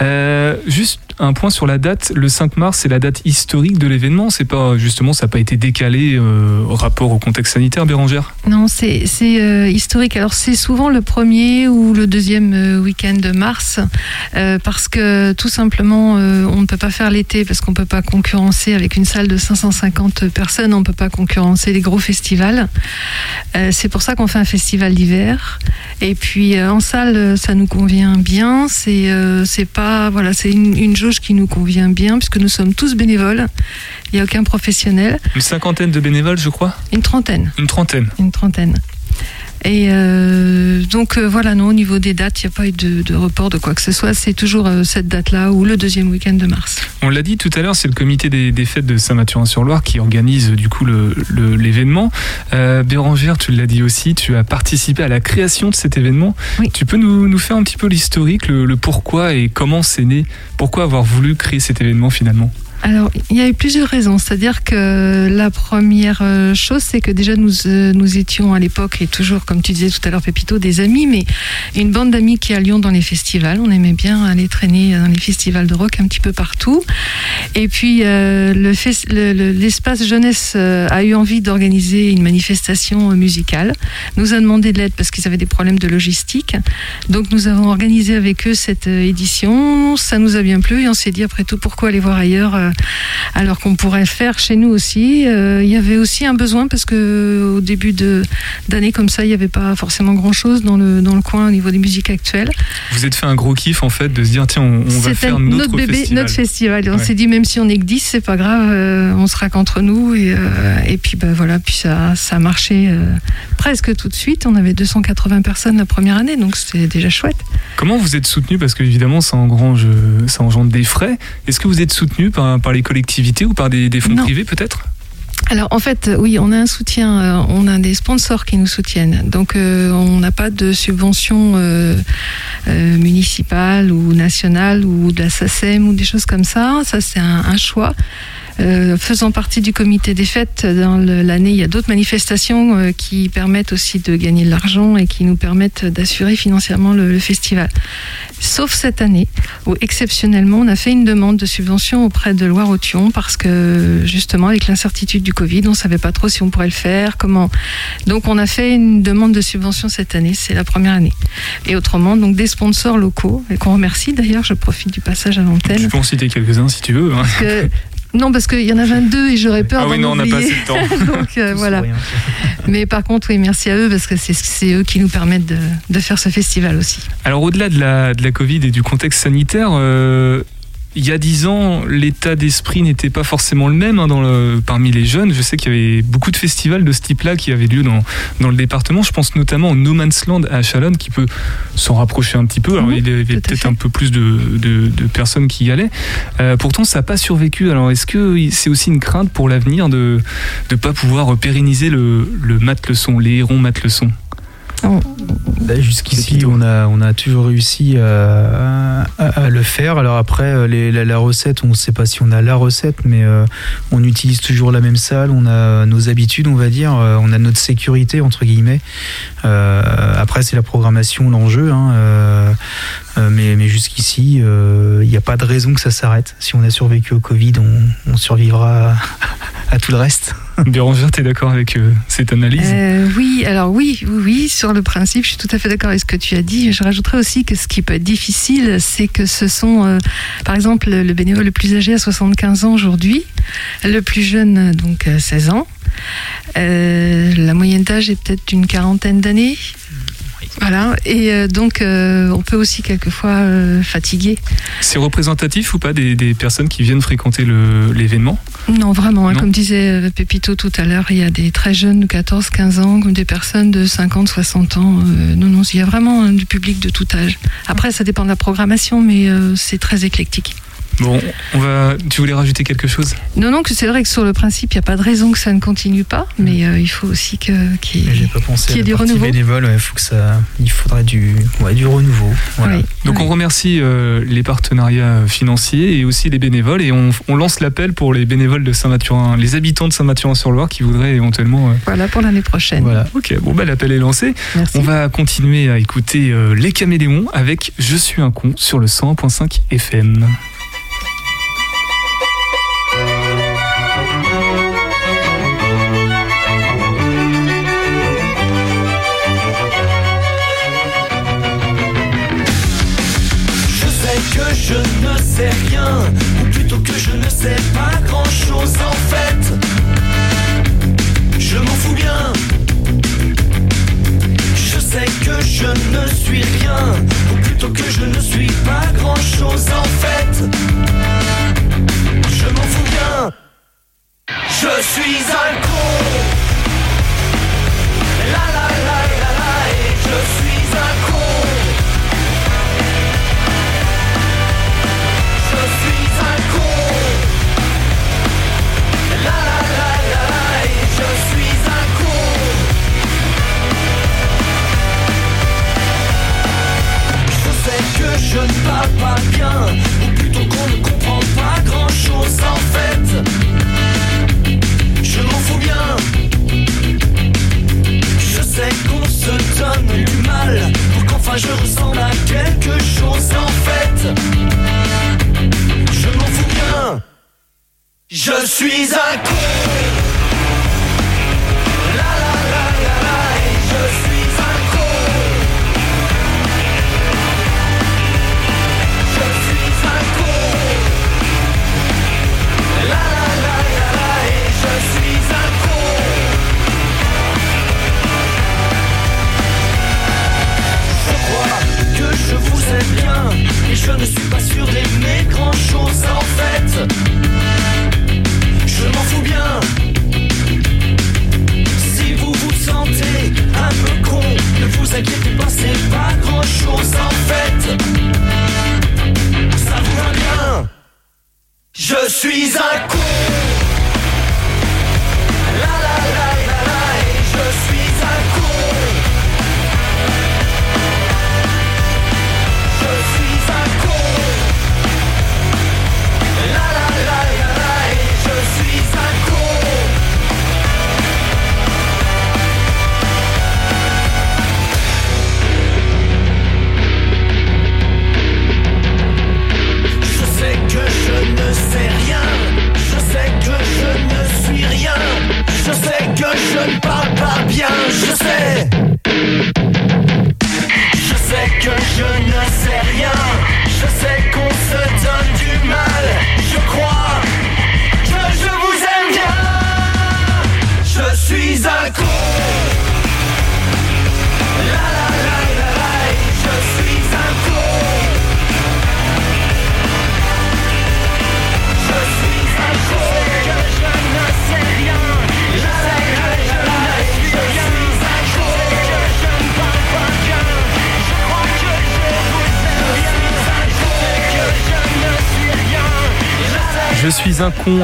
Euh, juste un point sur la date. Le 5 mars, c'est la date historique de l'événement. C'est pas justement, ça n'a pas été décalé euh, au rapport au contexte sanitaire, Bérangère? Non, c'est c'est, euh, historique. Alors c'est souvent le premier ou le deuxième euh, week-end de mars, euh, parce que tout simplement, euh, on ne peut pas faire l'été parce qu'on ne peut pas concurrencer avec une salle de 550 personnes, on ne peut pas concurrencer les gros festivals. Euh, c'est pour ça qu'on fait un festival d'hiver. Et puis euh, en salle, euh, ça nous convient bien. C'est euh, c'est pas voilà, c'est une, une jauge qui nous convient bien puisque nous sommes tous bénévoles. Il n'y a aucun professionnel. Une cinquantaine de bénévoles, je crois? Une trentaine Une trentaine. une trentaine. Et euh, donc euh, voilà, non, au niveau des dates, il n'y a pas eu de, de report de quoi que ce soit. C'est toujours euh, cette date-là ou le deuxième week-end de mars. On l'a dit tout à l'heure, c'est le comité des, des fêtes de Saint-Mathurin-sur-Loire qui organise du coup l'événement. Bérangère, tu l'as dit aussi, tu as participé à la création de cet événement. Oui. Tu peux nous, nous faire un petit peu l'historique, le, le pourquoi et comment c'est né? Pourquoi avoir voulu créer cet événement finalement? Alors, il y a eu plusieurs raisons. C'est-à-dire que la première euh, chose, c'est que déjà nous, euh, nous étions à l'époque, et toujours, comme tu disais tout à l'heure, Pépito, des amis, mais une bande d'amis qui allions dans les festivals. On aimait bien aller traîner dans les festivals de rock un petit peu partout. Et puis, euh, l'espace jeunesse euh, a eu envie d'organiser une manifestation euh, musicale. Nous a demandé de l'aide parce qu'ils avaient des problèmes de logistique. Donc, nous avons organisé avec eux cette euh, édition. Ça nous a bien plu et on s'est dit, après tout, pourquoi aller voir ailleurs euh, alors qu'on pourrait faire chez nous aussi. Euh, Il y avait aussi un besoin parce que au début d'année comme ça, il n'y avait pas forcément grand chose dans le dans le coin au niveau des musiques actuelles. Vous êtes fait un gros kiff en fait de se dire tiens, on, on va faire notre, bébé, festival. notre festival. Et on Ouais. s'est dit même si on n'est que 10, c'est pas grave, euh, on sera qu'entre nous et euh, et puis bah voilà, puis ça ça a marché euh, presque tout de suite. On avait 280 personnes la première année, donc c'était déjà chouette. Comment vous êtes soutenu? Parce qu'évidemment, ça engrange, ça engendre des frais. Est-ce que vous êtes soutenu par, par les collectivités ou par des, des fonds Non. privés peut-être? Alors en fait, oui, on a un soutien, euh, on a des sponsors qui nous soutiennent. Donc euh, on n'a pas de subvention euh, euh, municipale ou nationale ou de la SACEM ou des choses comme ça. Ça c'est un, un choix. Euh, faisant partie du comité des fêtes, dans l'année, il y a d'autres manifestations euh, qui permettent aussi de gagner de l'argent et qui nous permettent d'assurer financièrement le, le festival. Sauf cette année, où exceptionnellement, on a fait une demande de subvention auprès de Loire-Othion parce que justement, avec l'incertitude du Covid, on ne savait pas trop si on pourrait le faire, comment. Donc, on a fait une demande de subvention cette année, c'est la première année. Et autrement, donc des sponsors locaux, et qu'on remercie d'ailleurs, je profite du passage à Tu l'antenne. peux en citer quelques-uns si tu veux. hein. parce que- non, parce qu'il y en a 22 et j'aurais peur Ah oui, d'en non, on n'a pas assez oublier. de temps. [laughs] Donc euh, voilà. Mais par contre, oui, merci à eux parce que c'est c'est eux qui nous permettent de, de faire ce festival aussi. Alors au-delà de la, de la Covid et du contexte sanitaire, euh, il y a dix ans, l'état d'esprit n'était pas forcément le même hein, dans le, parmi les jeunes. Je sais qu'il y avait beaucoup de festivals de ce type-là qui avaient lieu dans, dans le département. Je pense notamment au No Man's Land à Chalonne qui peut s'en rapprocher un petit peu. Alors il y avait peut-être un peu plus de, de- de personnes qui y allaient. Euh, pourtant, ça n'a pas survécu. Alors est-ce que c'est aussi une crainte pour l'avenir de ne pas pouvoir pérenniser le, le mat leçon, les hérons mat leçon Bah, jusqu'ici, on a, on a toujours réussi à, à, le faire. Alors après, euh, les, la, recette, on ne sait pas si on a la recette, mais euh, on utilise toujours la même salle, on a nos habitudes, on va dire, euh, on a notre sécurité, entre guillemets. après, c'est la programmation, l'enjeu. Hein, mais, mais jusqu'ici, il n'y a pas de raison que ça s'arrête. Si on a survécu au Covid, on, on survivra à tout le reste. [laughs] Bérangère, tu es d'accord avec euh, cette analyse? Euh, Oui, alors oui, oui, oui, sur le principe, je suis tout à fait d'accord avec ce que tu as dit. Je rajouterais aussi que ce qui peut être difficile, c'est que ce sont, euh, par exemple, le bénévole le plus âgé à 75 ans aujourd'hui, le plus jeune, donc 16 ans. la moyenne d'âge est peut-être d'une quarantaine d'années. Voilà, et euh, donc euh, on peut aussi quelquefois euh, fatiguer. C'est représentatif ou pas des, personnes qui viennent fréquenter l'événement? Non, vraiment. Hein, comme disait Pépito tout à l'heure, il y a des très jeunes de 14, 15 ans, comme des personnes de 50, 60 ans. non, non, il y a vraiment du public de tout âge. Après, ça dépend de la programmation, mais c'est très éclectique. Bon, on va. Tu voulais rajouter quelque chose? Non, non, que c'est vrai que sur le principe, il n'y a pas de raison que ça ne continue pas, mais euh, il faut aussi que qu'il y, ait du renouveau. bénévole, faut que ça, il faudrait du, du renouveau. Donc on remercie euh, les partenariats financiers et aussi les bénévoles et on, lance l'appel pour les bénévoles de Saint-Mathurin, les habitants de Saint-Mathurin-sur-Loire qui voudraient éventuellement. Euh, voilà pour l'année prochaine. Voilà. Ok, bon bah l'appel est lancé. On va continuer à écouter les Caméléons avec Je suis un con sur le 100.5 FM.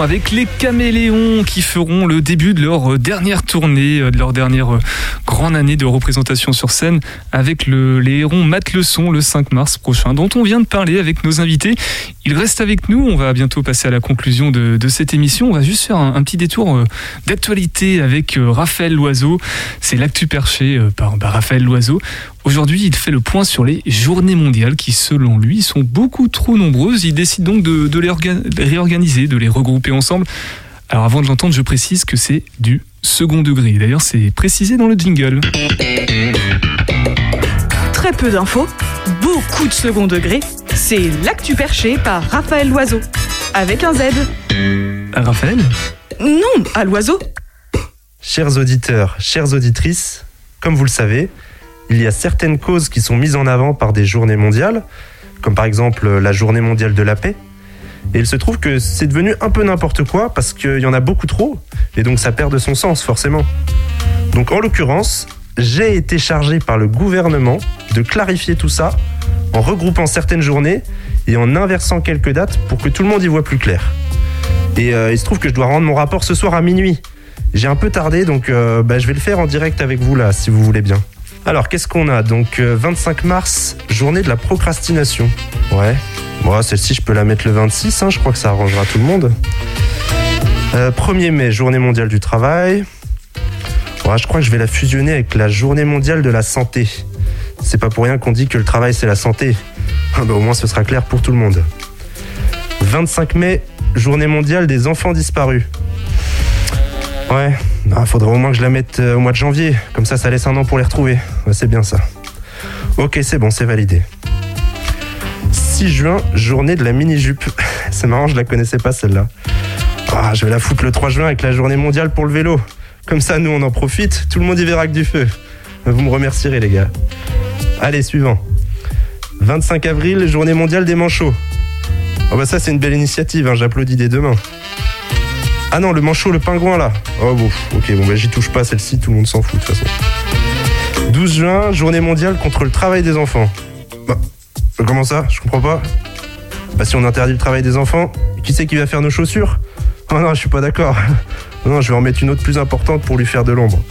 Avec les caméléons qui feront le début de leur dernière tournée, de leur dernière grande année de représentation sur scène avec le, les hérons Mat Leçon le 5 mars prochain, dont on vient de parler avec nos invités. Ils restent avec nous, on va bientôt passer à la conclusion de, cette émission. On va juste faire un, petit détour d'actualité avec Raphaël Loiseau. C'est l'actu perché par bah, Raphaël Loiseau. Aujourd'hui, il fait le point sur les journées mondiales qui, selon lui, sont beaucoup trop nombreuses. Il décide donc de, les réorganiser, de les regrouper ensemble. Alors avant de l'entendre, je précise que c'est du second degré. D'ailleurs, c'est précisé dans le jingle. Très peu d'infos, beaucoup de second degré. C'est l'actu perché par Raphaël Loiseau. Avec un Z. Raphaël? Non, à l'oiseau. Chers auditeurs, chères auditrices, comme vous le savez, il y a certaines causes qui sont mises en avant par des journées mondiales, comme par exemple la journée mondiale de la paix. Et il se trouve que c'est devenu un peu n'importe quoi parce qu'il y en a beaucoup trop, et donc ça perd de son sens forcément. Donc en l'occurrence, j'ai été chargé par le gouvernement de clarifier tout ça en regroupant certaines journées et en inversant quelques dates pour que tout le monde y voit plus clair. Et euh, il se trouve que je dois rendre mon rapport ce soir à minuit. J'ai un peu tardé, donc euh, bah, je vais le faire en direct avec vous là, si vous voulez bien. Alors, qu'est-ce qu'on a? Donc, 25 euh, mars, journée de la procrastination. Ouais. Bon, celle-ci, je peux la mettre le 26, hein, je crois que ça arrangera tout le monde. 1er euh, mai, journée mondiale du travail. Ouais, je crois que je vais la fusionner avec la journée mondiale de la santé. C'est pas pour rien qu'on dit que le travail, c'est la santé. Ah, bah, au moins, ce sera clair pour tout le monde. 25 mai, journée mondiale des enfants disparus. Ouais, bah, faudrait au moins que je la mette euh, au mois de janvier. Comme ça, ça laisse un an pour les retrouver. c'est bien ça. Ok, c'est bon, c'est validé. 6 juin, journée de la mini-jupe. [laughs] c'est marrant, je la connaissais pas celle-là. Ah, je vais la foutre le 3 juin avec la journée mondiale pour le vélo. Comme ça, nous, on en profite. Tout le monde y verra que du feu. Vous me remercierez, les gars. Allez, suivant. 25 avril, journée mondiale des manchots. Oh bah ça, c'est une belle initiative, hein. j'applaudis des deux mains. Ah non, le manchot, le pingouin là. Oh bon, ok, bon bah j'y touche pas celle-ci, tout le monde s'en fout de toute façon. 12 juin, journée mondiale contre le travail des enfants. Bah, comment ça Je comprends pas. Bah si on interdit le travail des enfants, qui c'est qui va faire nos chaussures Oh non, je suis pas d'accord. [laughs] Non, je vais en mettre une autre plus importante pour lui faire de l'ombre.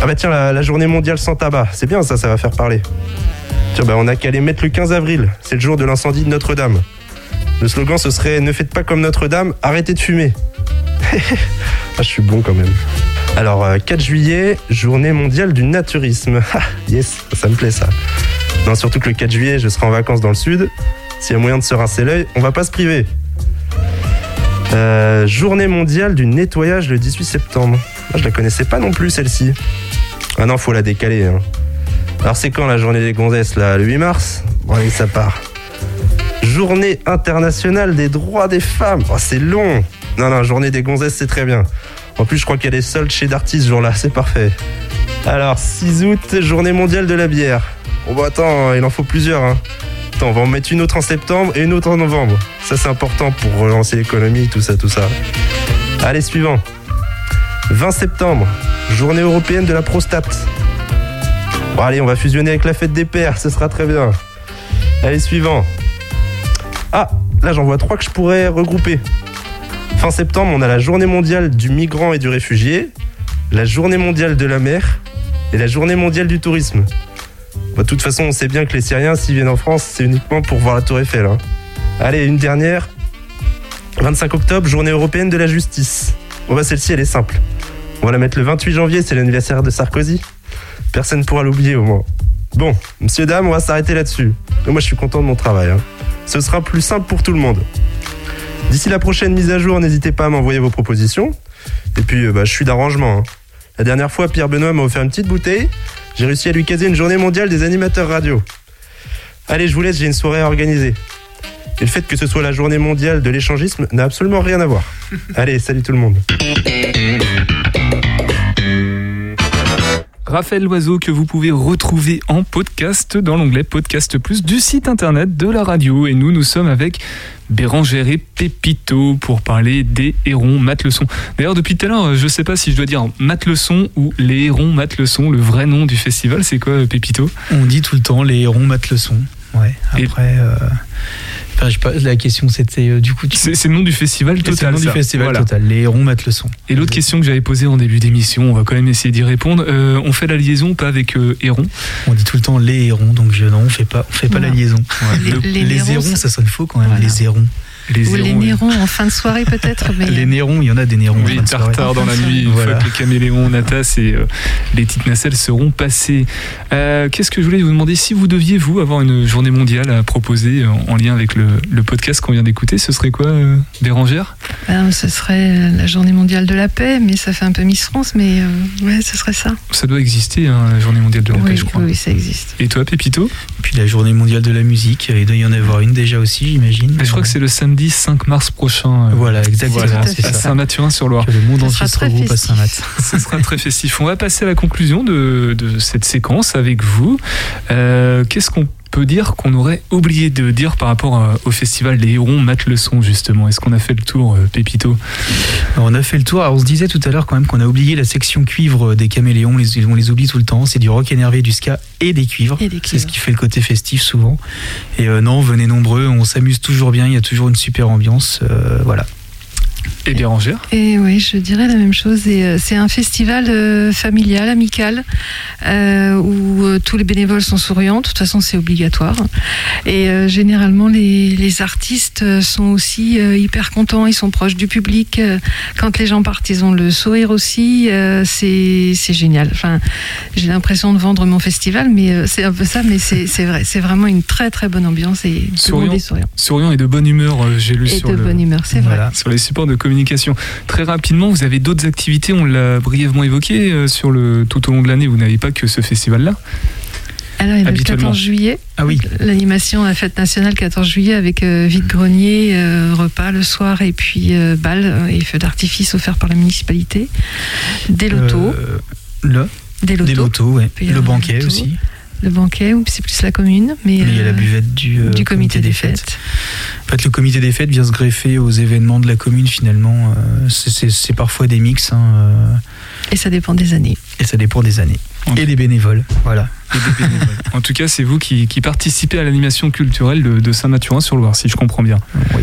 Ah bah tiens, la, journée mondiale sans tabac, c'est bien ça, ça va faire parler. Tiens, bah on a qu'à les mettre le 15 avril, c'est le jour de l'incendie de Notre-Dame. Le slogan ce serait Ne faites pas comme Notre-Dame, arrêtez de fumer. [laughs] ah, je suis bon quand même. Alors, 4 euh, juillet, journée mondiale du naturisme. [laughs] Ah, yes, ça me plaît ça. Non, surtout que le 4 juillet, je serai en vacances dans le sud. S'il y a moyen de se rincer l'œil, on va pas se priver. Euh, journée mondiale du nettoyage le 18 septembre. Ah, je la connaissais pas non plus celle-ci. Ah non, faut la décaler. Hein. Alors c'est quand la journée des gonzesses là Le 8 mars? Bon allez, ça part. Journée internationale des droits des femmes. Oh, c'est long. Non, non, journée des gonzesses, c'est très bien. En plus, je crois a des soldes chez Darty ce jour-là, c'est parfait. Alors, 6 août, journée mondiale de la bière. Bon, bah attends, il en faut plusieurs. Hein. Attends, on va en mettre une autre en septembre et une autre en novembre. Ça, c'est important pour relancer l'économie, tout ça, tout ça. Allez, suivant. 20 septembre, journée européenne de la prostate. Bon, allez, on va fusionner avec la fête des pères, ce sera très bien. Allez, suivant. Ah, là, j'en vois trois que je pourrais regrouper. Fin septembre, on a la journée mondiale du migrant et du réfugié, la journée mondiale de la mer et la journée mondiale du tourisme. Bah, de toute façon, on sait bien que les Syriens, s'ils viennent en France, c'est uniquement pour voir la Tour Eiffel. Hein. Allez, une dernière. 25 octobre, journée européenne de la justice. Bon bah celle-ci, elle est simple. On va la mettre le 28 janvier, c'est l'anniversaire de Sarkozy. Personne ne pourra l'oublier au moins. Bon, monsieur, dame, on va s'arrêter là-dessus. Moi, je suis content de mon travail. Hein. Ce sera plus simple pour tout le monde. D'ici la prochaine mise à jour, n'hésitez pas à m'envoyer vos propositions. Et puis, euh, bah, je suis d'arrangement. Hein. La dernière fois, Pierre Benoît m'a offert une petite bouteille. J'ai réussi à lui caser une journée mondiale des animateurs radio. Allez, je vous laisse, j'ai une soirée à organiser. Et le fait que ce soit la journée mondiale de l'échangisme n'a absolument rien à voir. [laughs] Allez, salut tout le monde. Raphaël Loiseau que vous pouvez retrouver en podcast dans l'onglet Podcast Plus du site internet de la radio. Et nous, nous sommes avec Bérangère et Pépito pour parler des hérons Mateleçon. D'ailleurs, depuis tout à l'heure, je ne sais pas si je dois dire Mateleçon ou les hérons Mateleçon. Le vrai nom du festival, c'est quoi, Pépito? On dit tout le temps les hérons Mateleçon. Ouais. Après, euh, Enfin, je sais pas, la question c'était euh, du coup. tu- C'est le nom du festival Et c'est total. le nom du festival Voilà. total. Les hérons mettent le son. Et l'autre question que j'avais posée en début d'émission, on va quand même essayer d'y répondre. Euh, on fait la liaison ou pas avec euh, Héron On dit tout le temps les hérons, donc je, non, on fait pas, on fait pas la liaison. Les- Le- les Les, nérons, hérons, ça- ça sonne faux quand même. Voilà. Les hérons. Les Ou nérons en fin de soirée peut-être, mais Les nérons, il y en a des nérons. Oui, en fin de soirée. Tartare dans la nuit, une Voilà. fois que les caméléons, Natas et euh, les petites nacelles seront passés. Euh, Qu'est-ce que je voulais vous demander? Si vous deviez, vous, avoir une journée mondiale à proposer euh, en lien avec le, le podcast qu'on vient d'écouter, ce serait quoi, euh, Bérangère? Ben, ce serait la journée mondiale de la paix, mais ça fait un peu Miss France, mais euh, ouais, ce serait ça. Ça doit exister, hein, la journée mondiale de la oui, paix, je crois. oui, ça existe. Et toi, Pépito? Puis la journée mondiale de la musique, il doit y en avoir une déjà aussi, j'imagine. Je crois que c'est le samedi 5 mars prochain. euh, Voilà, exactement, voilà, à. Saint-Mathurin-sur-Loire. Le monde entier sera se regroupe à festif. Saint-Math. [laughs] Ce sera très festif. On va passer à la conclusion de, de cette séquence avec vous. Euh, Qu'est-ce qu'on peut dire qu'on aurait oublié de dire par rapport euh, au festival des Hérons Mat le son justement Est-ce qu'on a fait le tour, euh, Pépito? On a fait le tour. Alors, on se disait tout à l'heure quand même qu'on a oublié la section cuivre des caméléons. On les, on les oublie tout le temps. C'est du rock énervé, du ska et des cuivres. C'est ce qui fait le côté festif souvent. Et euh, non, venez nombreux. On s'amuse toujours bien. Il y a toujours une super ambiance. euh, voilà. Et Bérangère Et oui, je dirais la même chose. Et, euh, c'est un festival euh, familial, amical, euh, où euh, tous les bénévoles sont souriants. De toute façon, c'est obligatoire. Et généralement, les, les artistes sont aussi hyper contents. Ils sont proches du public. Quand les gens partent, ils ont le sourire aussi. C'est c'est génial. Enfin, j'ai l'impression de vendre mon festival, mais c'est un peu ça. Mais c'est c'est vrai. C'est vraiment une très très bonne ambiance et tout le Souriant. monde est souriant. Souriant et de bonne humeur, j'ai lu Et sur de le, bonne humeur, c'est vrai. Sur les supports de communication. Très rapidement, vous avez d'autres activités, on l'a brièvement évoqué euh, sur le tout au long de l'année. Vous n'avez pas que ce festival-là. Alors, il y a le Habituellement. 14 juillet. Ah oui. L'animation à la fête nationale 14 juillet avec euh, vide-grenier, euh, repas le soir et puis euh, bal et feux d'artifice offerts par la municipalité. Des lotos. Le, des lotos. des lotos, ouais. Le banquet loto. aussi. Le banquet, ou c'est plus la commune. Mais, Mais il y a la euh, buvette du, euh, du comité des fêtes. En fait, le comité des fêtes vient se greffer aux événements de la commune finalement. Euh, c'est- parfois des mix hein, Et ça dépend des années. et ça dépend des années. Et des bénévoles. Voilà. et des bénévoles. [laughs] en tout cas, c'est vous qui, qui participez à l'animation culturelle de, de Saint-Mathurin-sur-Loire, si je comprends bien. Oui.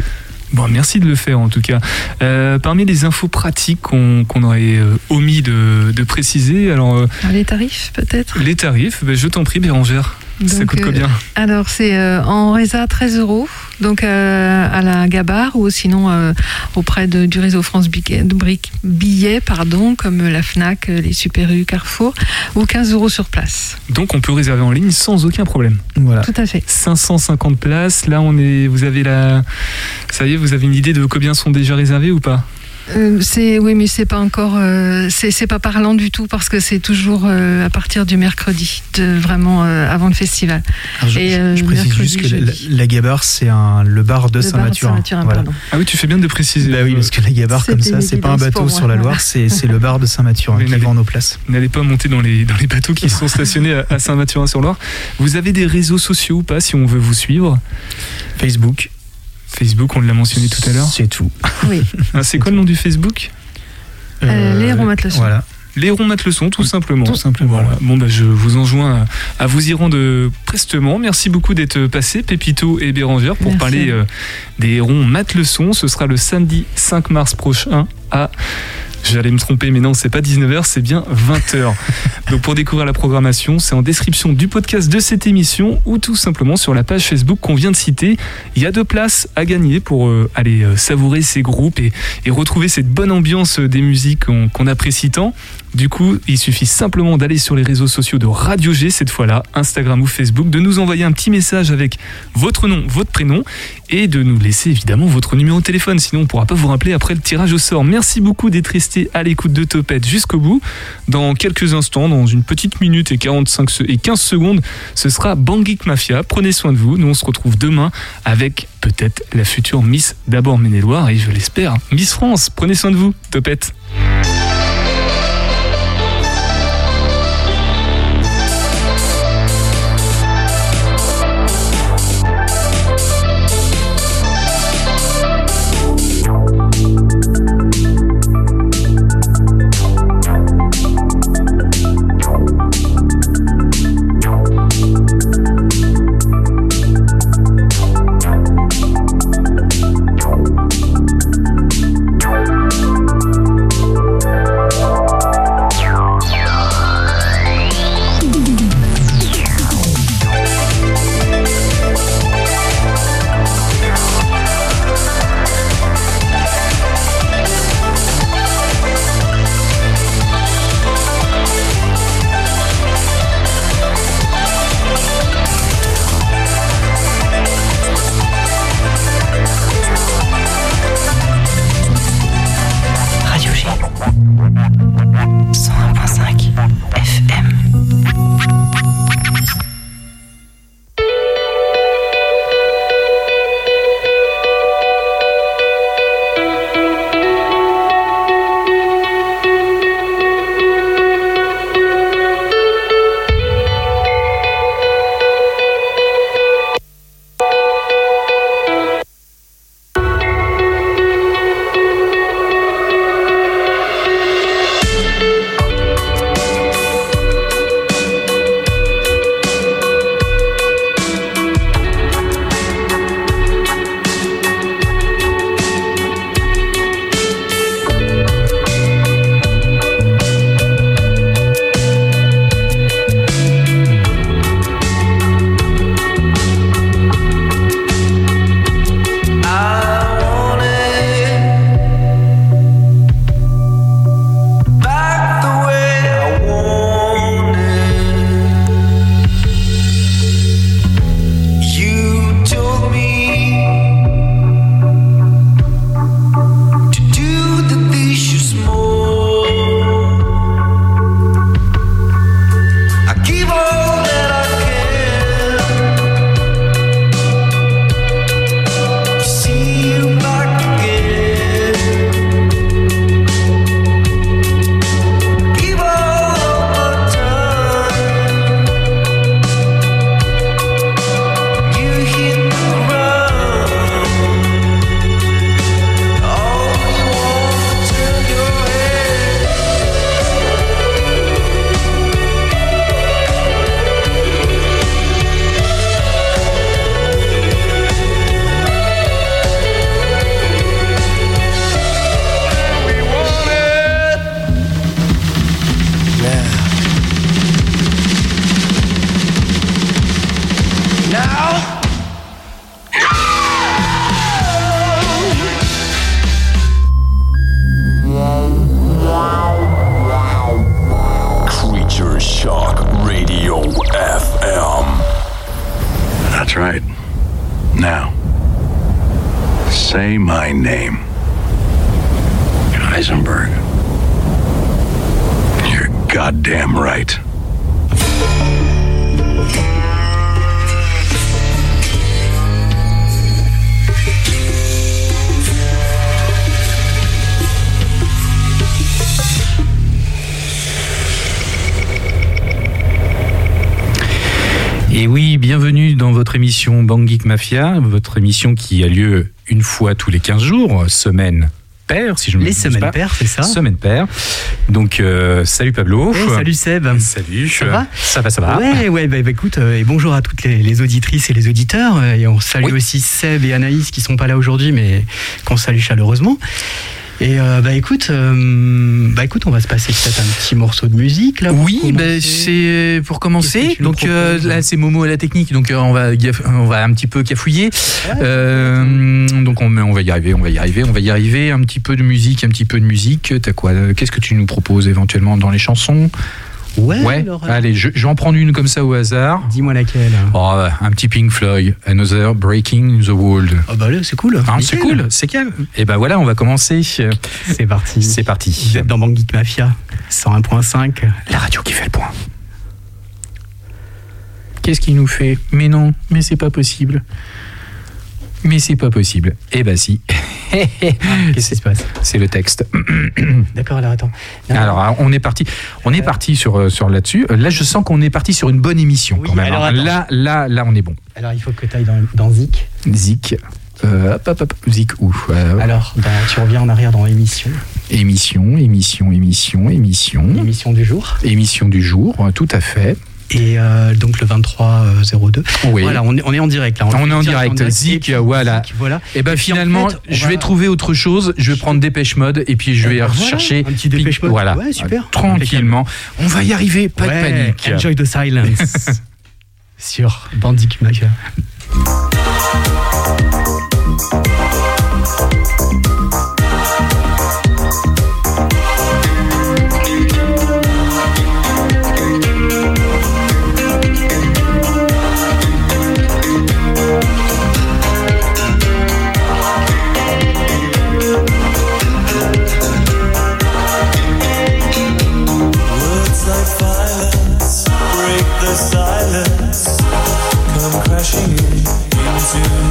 Bon, merci de le faire en tout cas. Euh, parmi les infos pratiques qu'on aurait euh, omis de, de préciser, alors euh, Alors, les tarifs, peut-être? les tarifs, ben, je t'en prie Bérangère, ça coûte euh, combien Alors, c'est euh, en résa 13 euros, donc euh, à la Gabar ou sinon auprès de, du réseau France Billets, pardon, comme la Fnac, les Super U, Carrefour, ou 15 euros sur place. Donc on peut réserver en ligne sans aucun problème. Voilà. Tout à fait. 550 places, là on est, vous avez la, ça y est, vous avez une idée de combien sont déjà réservés ou pas? Euh, c'est oui, mais c'est pas encore, euh, c'est pas parlant du tout parce que c'est toujours euh, à partir du mercredi, de vraiment euh, avant le festival. Alors, je, Et, je- euh, je précise mercredi, juste que la, la Gabar, c'est le bar de Saint-Mathurin. Voilà. Ah oui, tu fais bien de préciser. Bah oui, parce que la Gabar, comme ça, c'est pas un bateau sur la. Loire, c'est le bar de Saint-Mathurin qui vend nos places. N'allez pas monter dans les, dans les bateaux qui sont stationnés à, à Saint-Mathurin-sur-Loire. Vous avez des réseaux sociaux ou pas si on veut vous suivre? Facebook. Facebook, on l'a mentionné tout à l'heure. C'est tout. [laughs] Oui. Ah, c'est quoi le nom du Facebook? Euh, les Héros Matelots. Voilà. Les ronds tout simplement. Tout simplement. Voilà. Bon, bah, je vous enjoins à, à vous y rendre prestement. Merci beaucoup d'être passé, Pépito et Bérangère, pour Merci. parler euh, des hérons Mat le son. Ce sera le samedi 5 mars prochain à. J'allais me tromper, mais non, c'est pas 19h, c'est bien 20h. [laughs] Donc pour découvrir la programmation, c'est en description du podcast de cette émission ou tout simplement sur la page Facebook qu'on vient de citer. Il y a deux places à gagner pour euh, aller euh, savourer ces groupes et, et retrouver cette bonne ambiance euh, des musiques qu'on qu'on apprécie tant. Du coup, il suffit simplement d'aller sur les réseaux sociaux de Radio G cette fois-là, Instagram ou Facebook, de nous envoyer un petit message avec votre nom, votre prénom et de nous laisser évidemment votre numéro de téléphone. Sinon, on ne pourra pas vous rappeler après le tirage au sort. Merci beaucoup d'être resté à l'écoute de Topette jusqu'au bout. Dans quelques instants, dans une petite minute et 45 se- et 15 secondes, ce sera Bangik Mafia. Prenez soin de vous. Nous, on se retrouve demain avec peut-être la future Miss d'abord Maine-et-Loire et je l'espère, Miss France. Prenez soin de vous. Topette. Mafia, votre émission qui a lieu une fois tous les 15 jours, semaine paire, si je me Les semaines paires, c'est ça. Semaine paire. Donc, euh, salut Pablo. Eh, salut Seb. Salut. Ça va Ça va, ça va. Ouais, ouais, bah, bah, écoute, euh, et bonjour à toutes les, auditrices et les auditeurs. euh, Et on salue aussi Seb et Anaïs qui sont pas là aujourd'hui, mais qu'on salue chaleureusement. Et euh, bah écoute, euh, bah écoute, on va se passer peut-être un petit morceau de musique là. Oui, ben, c'est pour commencer. Donc euh, là, c'est Momo à la technique. Donc euh, on va on va un petit peu cafouiller. Euh, donc on, on va y arriver, on va y arriver, on va y arriver. Un petit peu de musique, un petit peu de musique. T'as quoi euh, Qu'est-ce que tu nous proposes éventuellement dans les chansons? Ouais. Ouais. Allez, je, je vais en prendre une comme ça au hasard. Dis-moi laquelle. Oh, un petit Pink Floyd, Another Breaking the World. Ah bah c'est cool. Hein, c'est cool, c'est calme. Et ben voilà, on va commencer. C'est parti. C'est parti. Vous êtes dans Bang Geek Mafia 101.5. La radio qui fait le point. Qu'est-ce qu'il nous fait? Mais non, mais c'est pas possible. Mais c'est pas possible. Eh ben si. Qu'est-ce qui se passe? C'est le texte. [coughs] D'accord, alors attends. Alors on est parti, on est parti sur euh, sur là-dessus. Euh, Là je sens qu'on est parti sur une bonne émission quand même. alors, hein. Là là là on est bon. Alors il faut que tu ailles dans, dans Zik. Zik. Euh, hop, hop, hop. Zik où Euh, Alors, dans- tu reviens en arrière dans l'émission. Émission, émission, émission, émission. Émission du jour. Émission du jour, euh, tout à fait. Et euh, donc le 23-02. Oui. Voilà, on est, on est en direct là. On est en direct. Et Zik, voilà. Zik, voilà. Et ben Et puis, en finalement, fait, je va- vais trouver autre chose. Je vais prendre Dépêche Mode et puis je vais Eh ben voilà, rechercher. un petit Dépêche Mode. Voilà. Ouais, super. Tranquillement. On va y arriver. Pas Ouais, de panique. Enjoy the silence. [laughs] Sur Bandic Mafia.